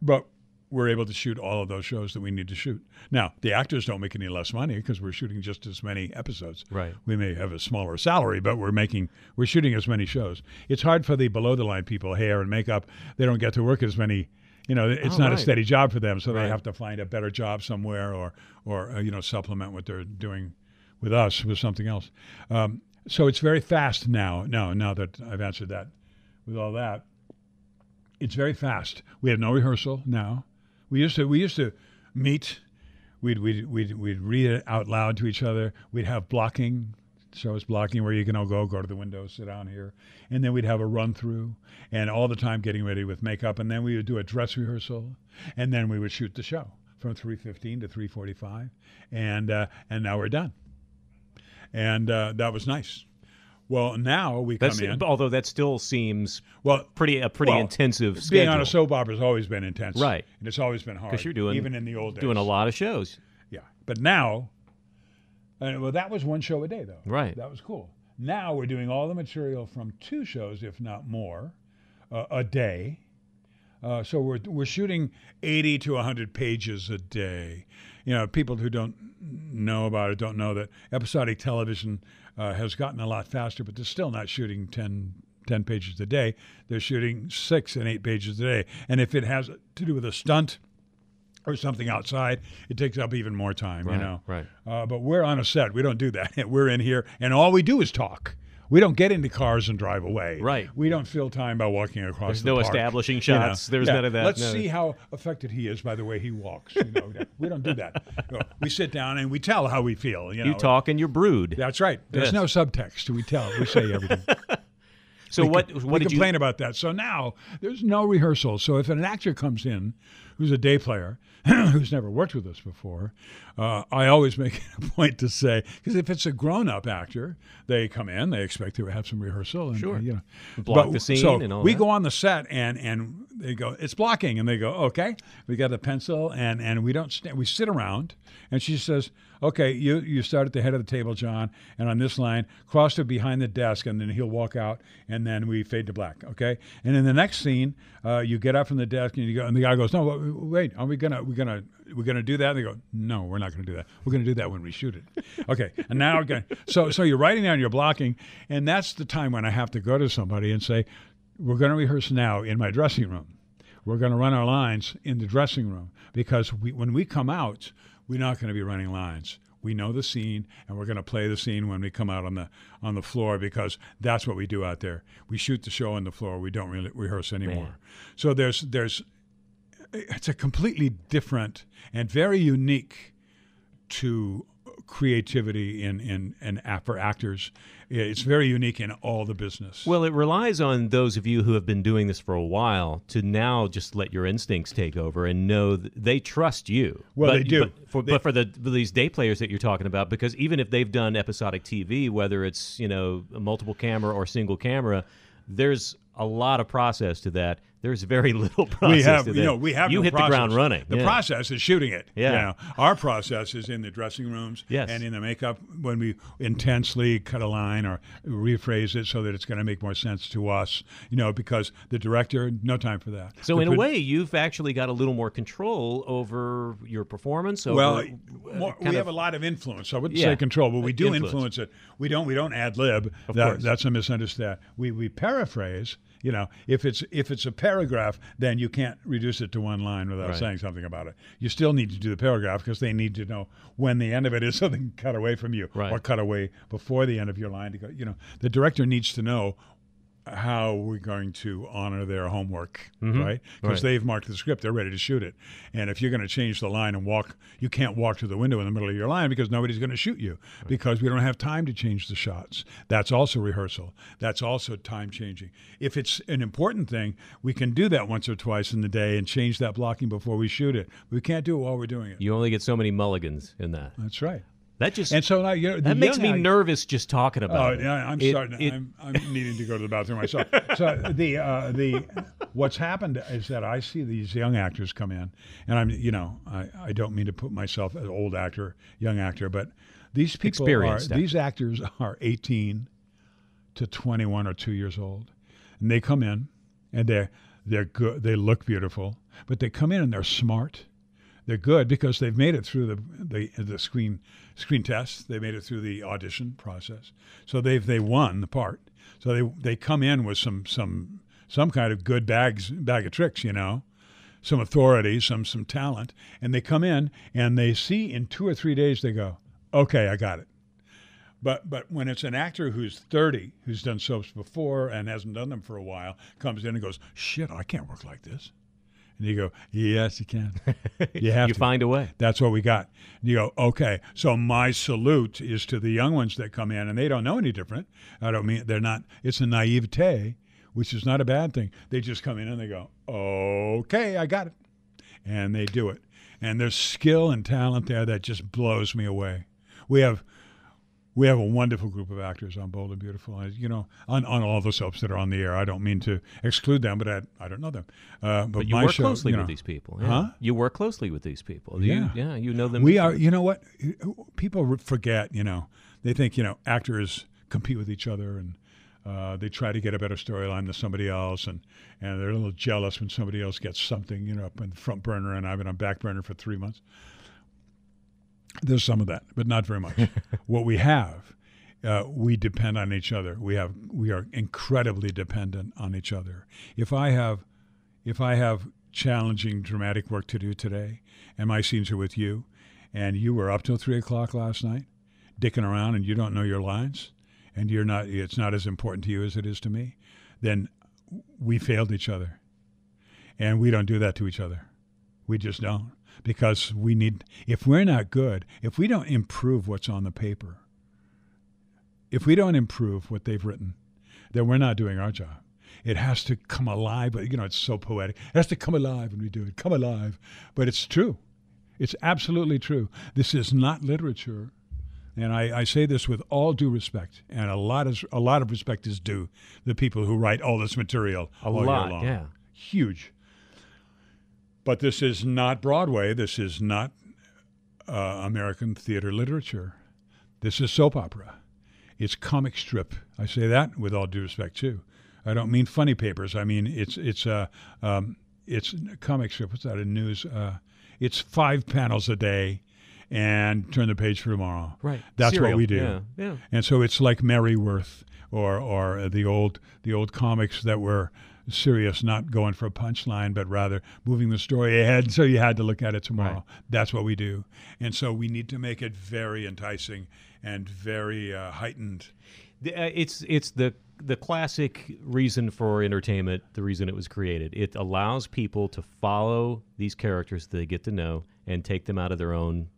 Speaker 2: But we're able to shoot all of those shows that we need to shoot. Now, the actors don't make any less money because we're shooting just as many episodes.
Speaker 1: Right.
Speaker 2: We may have a smaller salary, but we're making we're shooting as many shows. It's hard for the below the line people, hair and makeup. They don't get to work as many. You know, it's
Speaker 1: Oh,
Speaker 2: not
Speaker 1: right.
Speaker 2: a steady job for them, so
Speaker 1: Right.
Speaker 2: they have to find a better job somewhere, or or uh, you know supplement what they're doing with us with something else. Um, so it's very fast now. Now, now that I've answered that, with all that, it's very fast. We have no rehearsal now. We used to we used to meet. We'd we'd we'd, we'd read it out loud to each other. We'd have blocking. So it's blocking where you can all go, go to the window, sit down here, and then we'd have a run through, and all the time getting ready with makeup, and then we would do a dress rehearsal, and then we would shoot the show from three fifteen to three forty five, and uh, and now we're done, and uh, that was nice. Well, now we come
Speaker 1: That's,
Speaker 2: in.
Speaker 1: although that still seems
Speaker 2: Well,
Speaker 1: pretty a pretty
Speaker 2: well,
Speaker 1: intensive
Speaker 2: being
Speaker 1: schedule.
Speaker 2: on a soap opera has always been intense,
Speaker 1: Right.
Speaker 2: And it's always been hard
Speaker 1: because you're doing
Speaker 2: even in the old days,
Speaker 1: doing a lot of shows.
Speaker 2: Yeah, but now, uh, well, that was one show a day though.
Speaker 1: Right.
Speaker 2: That was cool. Now we're doing all the material from two shows, if not more, uh, a day. Uh, so we're we're shooting 80 to 100 pages a day. You know, people who don't know about it don't know that episodic television uh, has gotten a lot faster, but they're still not shooting 10, 10 pages a day. They're shooting six and eight pages a day. And if it has to do with a stunt or something outside, it takes up even more time.
Speaker 1: Right,
Speaker 2: you know,
Speaker 1: right.
Speaker 2: Uh, but we're on a set. We don't do that. We're in here, and all we do is talk. We don't get into cars and drive away.
Speaker 1: Right.
Speaker 2: We don't fill time by walking across.
Speaker 1: There's
Speaker 2: the
Speaker 1: no
Speaker 2: park,
Speaker 1: establishing
Speaker 2: you know.
Speaker 1: shots. There's
Speaker 2: Yeah.
Speaker 1: none of that,
Speaker 2: Let's
Speaker 1: no.
Speaker 2: see how affected he is by the way he walks. You know, we don't do that. You we sit down and we tell how we feel. You, know.
Speaker 1: You talk and you brood.
Speaker 2: That's right. There's
Speaker 1: Yes.
Speaker 2: no subtext. We tell. We say everything.
Speaker 1: so what
Speaker 2: we
Speaker 1: what did you
Speaker 2: complain about that. So now there's no rehearsal. So if an actor comes in who's a day player who's never worked with us before, uh, I always make it a point to say because if it's a grown-up actor, they come in, they expect to have some rehearsal. And,
Speaker 1: Sure.
Speaker 2: you know,
Speaker 1: Block
Speaker 2: But-
Speaker 1: the scene
Speaker 2: So
Speaker 1: and all
Speaker 2: we
Speaker 1: that.
Speaker 2: go on the set and and they go, it's blocking, and they go, okay, we got a pencil, and and we don't stand, we sit around, and she says. Okay, you, you start at the head of the table, John, and on this line, cross to behind the desk, and then he'll walk out, and then we fade to black. Okay, and in the next scene, uh, you get up from the desk, and you go, and the guy goes, "No, wait, are we gonna we gonna we're gonna do that?" And they go, "No, we're not gonna do that. We're gonna do that when we shoot it." Okay, and now we're going so so you're writing down, you're blocking, and that's the time when I have to go to somebody and say, "We're gonna rehearse now in my dressing room." we're going to run our lines in the dressing room because we, when we come out, we're not going to be running lines. We know the scene, and we're going to play the scene when we come out on the on the floor because that's what we do out there. We shoot the show on the floor. We don't really rehearse anymore. So there's there's it's a completely different and very unique to creativity in in, app for actors. It's very unique in all the business.
Speaker 1: Well, it relies on those of you who have been doing this for a while to now just let your instincts take over and know that they trust you.
Speaker 2: Well,
Speaker 1: but,
Speaker 2: they do.
Speaker 1: But for, but for the for these day players that you're talking about, because even if they've done episodic TV, whether it's you know a multiple camera or single camera, there's a lot of process to that. There's very little process
Speaker 2: we have,
Speaker 1: to
Speaker 2: you know, we have
Speaker 1: you
Speaker 2: no
Speaker 1: hit
Speaker 2: process.
Speaker 1: the ground running.
Speaker 2: The
Speaker 1: yeah.
Speaker 2: process is shooting it.
Speaker 1: Yeah.
Speaker 2: You know, our process is in the dressing rooms
Speaker 1: Yes.
Speaker 2: and in the makeup when we intensely cut a line or rephrase it so that it's going to make more sense to us. You know, because the director, no time for that.
Speaker 1: So
Speaker 2: The
Speaker 1: in a way, you've actually got a little more control over your performance. Over,
Speaker 2: Well,
Speaker 1: uh,
Speaker 2: more, we
Speaker 1: kind
Speaker 2: have a lot of influence. I wouldn't
Speaker 1: Yeah,
Speaker 2: say control, but we do
Speaker 1: influence.
Speaker 2: influence. it. We don't. We don't ad lib.
Speaker 1: Of
Speaker 2: That,
Speaker 1: course.
Speaker 2: that's a misunderstanding. We we paraphrase. You know, if it's if it's a paragraph, then you can't reduce it to one line without
Speaker 1: Right.
Speaker 2: saying something about it. You still need to do the paragraph because they need to know when the end of it is, so they can cut away from you
Speaker 1: Right.
Speaker 2: or cut away before the end of your line. To go, you know, the director needs to know how we're going to honor their homework, right?
Speaker 1: Mm-hmm. Right.
Speaker 2: Because they've marked the script, they're ready to shoot it. And if you're going to change the line and walk, you can't walk to the window in the middle of your line because nobody's going to shoot you because we don't have time to change the shots. That's also rehearsal. That's also time changing. If it's an important thing, we can do that once or twice in the day and change that blocking before we shoot it. We can't do it while we're doing it.
Speaker 1: You only get so many mulligans in that.
Speaker 2: That's right.
Speaker 1: That just
Speaker 2: And so now you're,
Speaker 1: that makes me
Speaker 2: act-
Speaker 1: nervous just talking
Speaker 2: Oh,
Speaker 1: about it.
Speaker 2: I'm
Speaker 1: It-
Speaker 2: starting.
Speaker 1: it-
Speaker 2: I'm, I'm needing to go to the bathroom myself. So the uh, the what's happened is that I see these young actors come in, and I'm you know I, I don't mean to put myself as old actor, young actor, but these people are
Speaker 1: actor.
Speaker 2: these actors are 18 to 21 or two years old, and they come in, and they're they're good. They look beautiful, but they come in and they're smart they're good because they've made it through the the, the screen screen test. They made it through the audition process, so they've they won the part. So they they come in with some some some kind of good bags bag of tricks, you know, some authority, some some talent, and they come in and they see in two or three days they go, okay, I got it. But but when it's an actor who's 30, who's done soaps before and hasn't done them for a while, comes in and goes, shit, I can't work like this. And you go, yes, you can. You have
Speaker 1: you
Speaker 2: to.
Speaker 1: find a way.
Speaker 2: That's what we got. And you go, okay. So my salute is to the young ones that come in and they don't know any different. I don't mean they're not. It's a naivete, which is not a bad thing. They just come in and they go, okay, I got it, and they do it. And there's skill and talent there that just blows me away. We have. We have a wonderful group of actors on Bold and Beautiful. I- You know, on, on all the soaps that are on the air. I don't mean to exclude them, but I, I don't know them. Uh, but
Speaker 1: But you
Speaker 2: my
Speaker 1: work
Speaker 2: show,
Speaker 1: closely
Speaker 2: you
Speaker 1: with these people. Yeah.
Speaker 2: Huh?
Speaker 1: You work closely with these people.
Speaker 2: Yeah.
Speaker 1: You, yeah, you know them.
Speaker 2: We are, you know what? People forget, you know, they think, you know, actors compete with each other and uh, they try to get a better storyline than somebody else. And, and they're a little jealous when somebody else gets something, you know, up in the front burner and I've been on back burner for three months. There's some of that, but not very much. what we have, uh, we depend on each other. We have, we are incredibly dependent on each other. If I have if I have challenging dramatic work to do today, and my scenes are with you, and you were up till three o'clock last night, dicking around, and you don't know your lines, and you're not, it's not as important to you as it is to me, then we failed each other, and we don't do that to each other. We just don't because we need. If we're not good, if we don't improve what's on the paper, if we don't improve what they've written, then we're not doing our job. It has to come alive, but you know, it's so poetic. It has to come alive when we do it. Come alive. But it's true. It's absolutely true. This is not literature. And I, I say this with all due respect, and a lot of a lot of respect is due the people who write all this material
Speaker 1: A
Speaker 2: all year
Speaker 1: lot,
Speaker 2: long.
Speaker 1: yeah.
Speaker 2: huge. But this is not Broadway. This is not uh, American theater literature. This is soap opera. It's comic strip. I say that with all due respect too. I don't mean funny papers. I mean it's it's a um, it's comic strip. What's that? A news? Uh, it's five panels a day, and turn the page for tomorrow.
Speaker 1: Right.
Speaker 2: That's
Speaker 1: Serial.
Speaker 2: what we do.
Speaker 1: Yeah. Yeah.
Speaker 2: And so it's like Mary Worth or or the old the old comics that were serious, not going for a punchline, but rather moving the story ahead. So you had to look at it tomorrow.
Speaker 1: Right.
Speaker 2: That's what we do. And so we need to make it very enticing and very uh, heightened.
Speaker 1: The- uh, It's it's the the classic reason for entertainment. The reason it was created. It allows people to follow these characters that they get to know and take them out of their own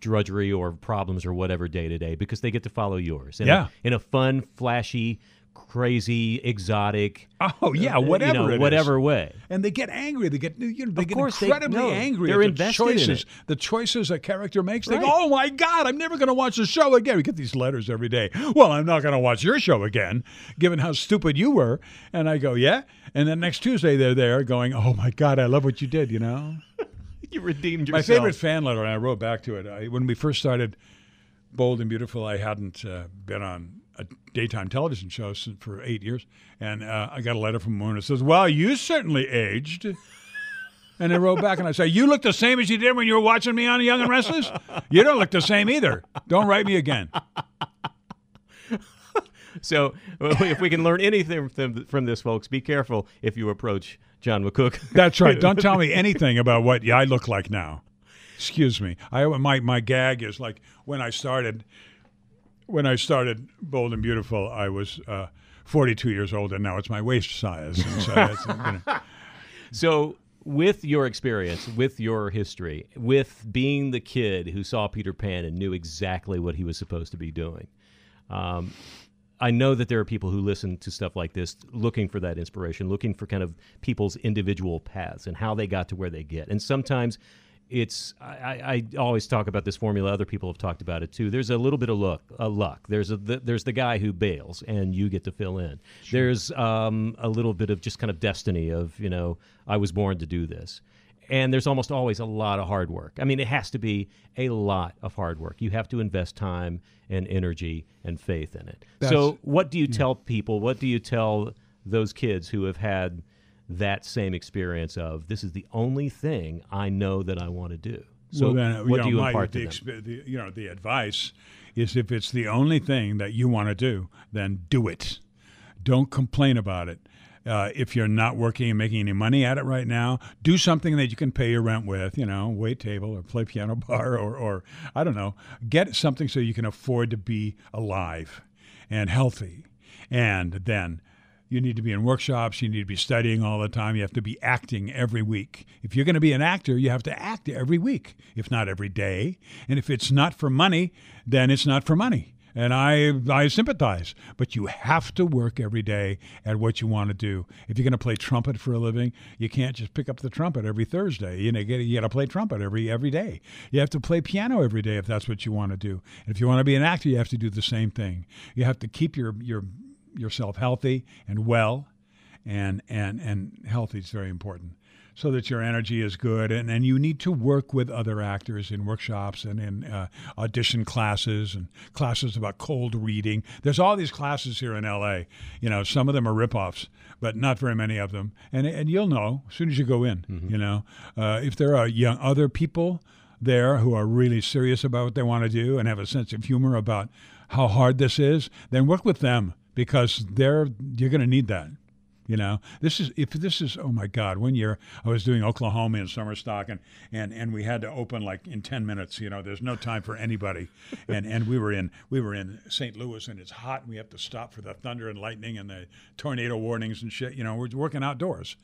Speaker 1: drudgery or problems or whatever day to day because they get to follow yours. In
Speaker 2: Yeah.
Speaker 1: A, in a fun, flashy, crazy, exotic.
Speaker 2: Oh yeah,
Speaker 1: uh,
Speaker 2: whatever
Speaker 1: you know,
Speaker 2: it is.
Speaker 1: whatever way.
Speaker 2: And they get angry. They get you know they
Speaker 1: Of
Speaker 2: get
Speaker 1: course they-
Speaker 2: incredibly
Speaker 1: no,
Speaker 2: angry.
Speaker 1: they're
Speaker 2: at the
Speaker 1: in
Speaker 2: choices.
Speaker 1: it.
Speaker 2: The choices a character makes. They go, "Oh my God, I'm never going to watch the show again." We get these letters every day. Well, I'm not going to watch your show again, given how stupid you were. And I go, "Yeah." And then next Tuesday they're there going, "Oh my God, I love what you did." You know.
Speaker 1: You redeemed yourself.
Speaker 2: My favorite fan letter, and I wrote back to it. I, when we first started Bold and Beautiful, I hadn't uh, been on a daytime television show for eight years, and uh, I got a letter from one that says, "Well, you certainly aged." And I wrote back and I said, "You look the same as you did when you were watching me on Young and Restless. You don't look the same either. Don't write me again."
Speaker 1: So, if we can learn anything from, from this, folks, be careful if you approach John McCook.
Speaker 2: That's right. Don't tell me anything about what I look like now. Excuse me. I my my gag is like when I started when I started Bold and Beautiful, I was uh, 42 years old, and now it's my waist size. And so you know.
Speaker 1: So, with your experience, with your history, with being the kid who saw Peter Pan and knew exactly what he was supposed to be doing, um, I know that there are people who listen to stuff like this looking for that inspiration, looking for kind of people's individual paths and how they got to where they get. And sometimes it's I, I always talk about this formula. Other people have talked about it too. There's a little bit of luck. A luck. There's a the, there's the guy who bails and you get to fill in. Sure. There's um, a little bit of just kind of destiny of you know I was born to do this. And there's almost always a lot of hard work. I mean, it has to be a lot of hard work. You have to invest time and energy and faith in it. That's, so, what do you yeah. tell people? What do you tell those kids who have had that same experience of this is the only thing I know that I want to do. So
Speaker 2: well, then,
Speaker 1: what
Speaker 2: you
Speaker 1: do you
Speaker 2: my,
Speaker 1: impart
Speaker 2: the,
Speaker 1: to them?
Speaker 2: The, you know, the advice is if it's the only thing that you want to do, then do it. Don't complain about it. Uh, if you're not working and making any money at it right now, do something that you can pay your rent with, you know, wait table or play piano bar or, or I don't know, get something so you can afford to be alive and healthy. And then you need to be in workshops. You need to be studying all the time. You have to be acting every week. If you're going to be an actor, you have to act every week, if not every day. And if it's not for money, then it's not for money. And I, I sympathize, but you have to work every day at what you want to do. If you're going to play trumpet for a living, you can't just pick up the trumpet every Thursday. You know, you got to play trumpet every every day. You have to play piano every day if that's what you want to do. And if you want to be an actor, you have to do the same thing. You have to keep your your yourself healthy and well, and and and healthy is very important so that your energy is good. And, and you need to work with other actors in workshops and in uh, audition classes and classes about cold reading. There's all these classes here in LA. You know, some of them are ripoffs, but not very many of them. And, and you'll know as soon as you go in, mm-hmm. you know, uh, if there are young other people there who are really serious about what they want to do and have a sense of humor about how hard this is, then work with them because they're you're going to need that. You know, this is if this is oh my God, one year I was doing Oklahoma in summer stock and, and, and we had to open like in ten minutes. You know, there's no time for anybody, and and we were in we were in St. Louis and it's hot and we have to stop for the thunder and lightning and the tornado warnings and shit. You know, we're working outdoors,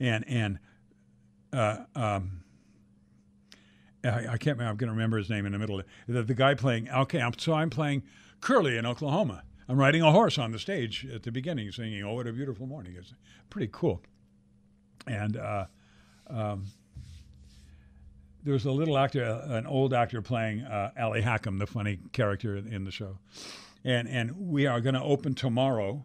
Speaker 2: and and uh, um, I, I can't remember. I'm going to remember his name in the middle. The, the guy playing okay, I'm, so I'm playing Curly in Oklahoma I'm riding a horse on the stage at the beginning, singing "Oh, what a beautiful morning." It's pretty cool. And uh, um, there was a little actor, uh, an old actor playing uh, Hakim, the funny character in the show. And and we are going to open tomorrow,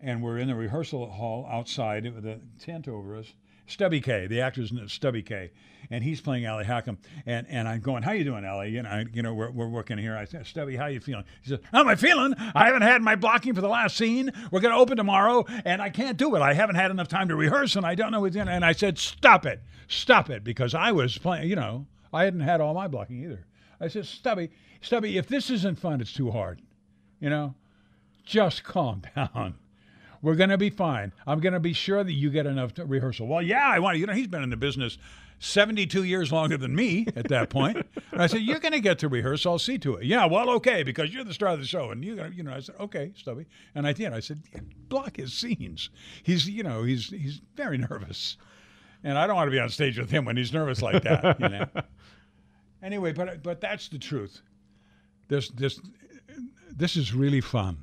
Speaker 2: and we're in the rehearsal hall outside with a tent over us. Stubby Kaye, the actor's Stubby Kaye, and he's playing Ali Hakim. And, and I'm going, how you doing, Allie? You know, you know, we're, we're working here. I said, Stubby, how you feeling? He said, how am I feeling? I haven't had my blocking for the last scene. We're going to open tomorrow, and I can't do it. I haven't had enough time to rehearse, and I don't know what's in. And I said, stop it, stop it, because I was playing. You know, I hadn't had all my blocking either. I said, Stubby, Stubby, if this isn't fun, it's too hard. You know, just calm down. We're going to be fine. I'm going to be sure that you get enough rehearsal. Well, yeah, I want to. You know, he's been in the business 72 years longer than me at that point. and I said, You're going to get to rehearse. I'll see to it. Yeah, well, okay, because you're the star of the show. And, you're gonna, you know, I said, Okay, Stubby. And I did. I said, Block his scenes. He's, you know, he's, he's very nervous. And I don't want to be on stage with him when he's nervous like that, you know. anyway, but, but that's the truth. This, this, this is really fun.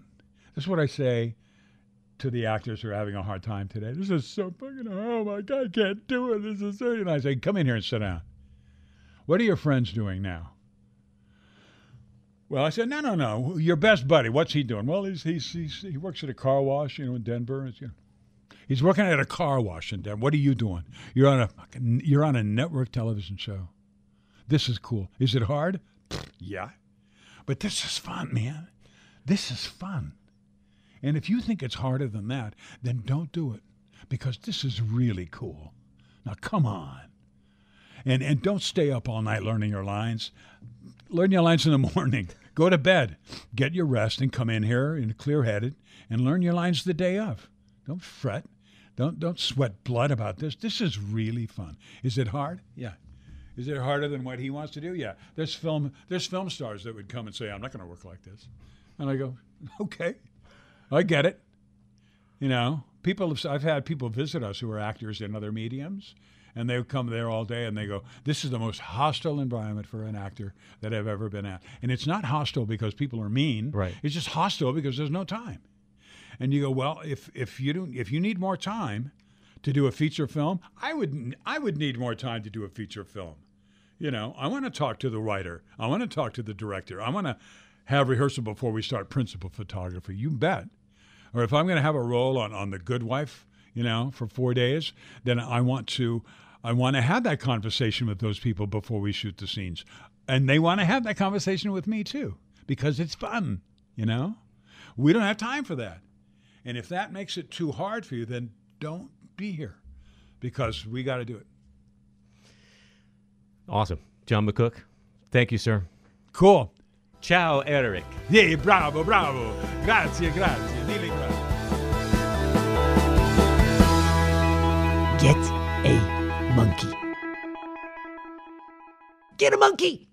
Speaker 2: This is what I say to the actors who are having a hard time today. This is so fucking, oh my God, I can't do it. This is so, and I say, come in here and sit down. What are your friends doing now? Well, I said, no, no, no. Your best buddy, what's he doing? Well, he's, he's, he's he works at a car wash, you know, in Denver. You know. He's working at a car wash in Denver. What are you doing? You're on a you're on a network television show. This is cool. Is it hard? Yeah, but this is fun, man. This is fun. And if you think it's harder than that, then don't do it because this is really cool. Now, come on. And, and don't stay up all night learning your lines. Learn your lines in the morning. Go to bed. Get your rest and come in here and clear headed and learn your lines the day of. Don't fret. Don't, don't sweat blood about this. This is really fun. Is it hard? Yeah. Is it harder than what he wants to do? Yeah. There's film, there's film stars that would come and say, I'm not going to work like this. And I go, okay. I get it. You know, people have, I've had people visit us who are actors in other mediums, and they come there all day and they go, This is the most hostile environment for an actor that I've ever been at. And it's not hostile because people are mean.
Speaker 1: Right.
Speaker 2: It's just hostile because there's no time. And you go, Well, if if you don't if you need more time to do a feature film, I would I would need more time to do a feature film. You know, I want to talk to the writer. I want to talk to the director. I want to have rehearsal before we start principal photography. You bet. Or if I'm going to have a role on, on The Good Wife, you know, for four days, then I want to I want to have that conversation with those people before we shoot the scenes. And they want to have that conversation with me too, because it's fun, you know? We don't have time for that. And if that makes it too hard for you, then don't be here because we got to do it.
Speaker 1: Awesome. John McCook, thank you, sir.
Speaker 2: Cool.
Speaker 1: Ciao, Eric.
Speaker 2: Yeah, bravo, bravo. Grazie, grazie. Grazie.
Speaker 3: Get a monkey. Get a monkey!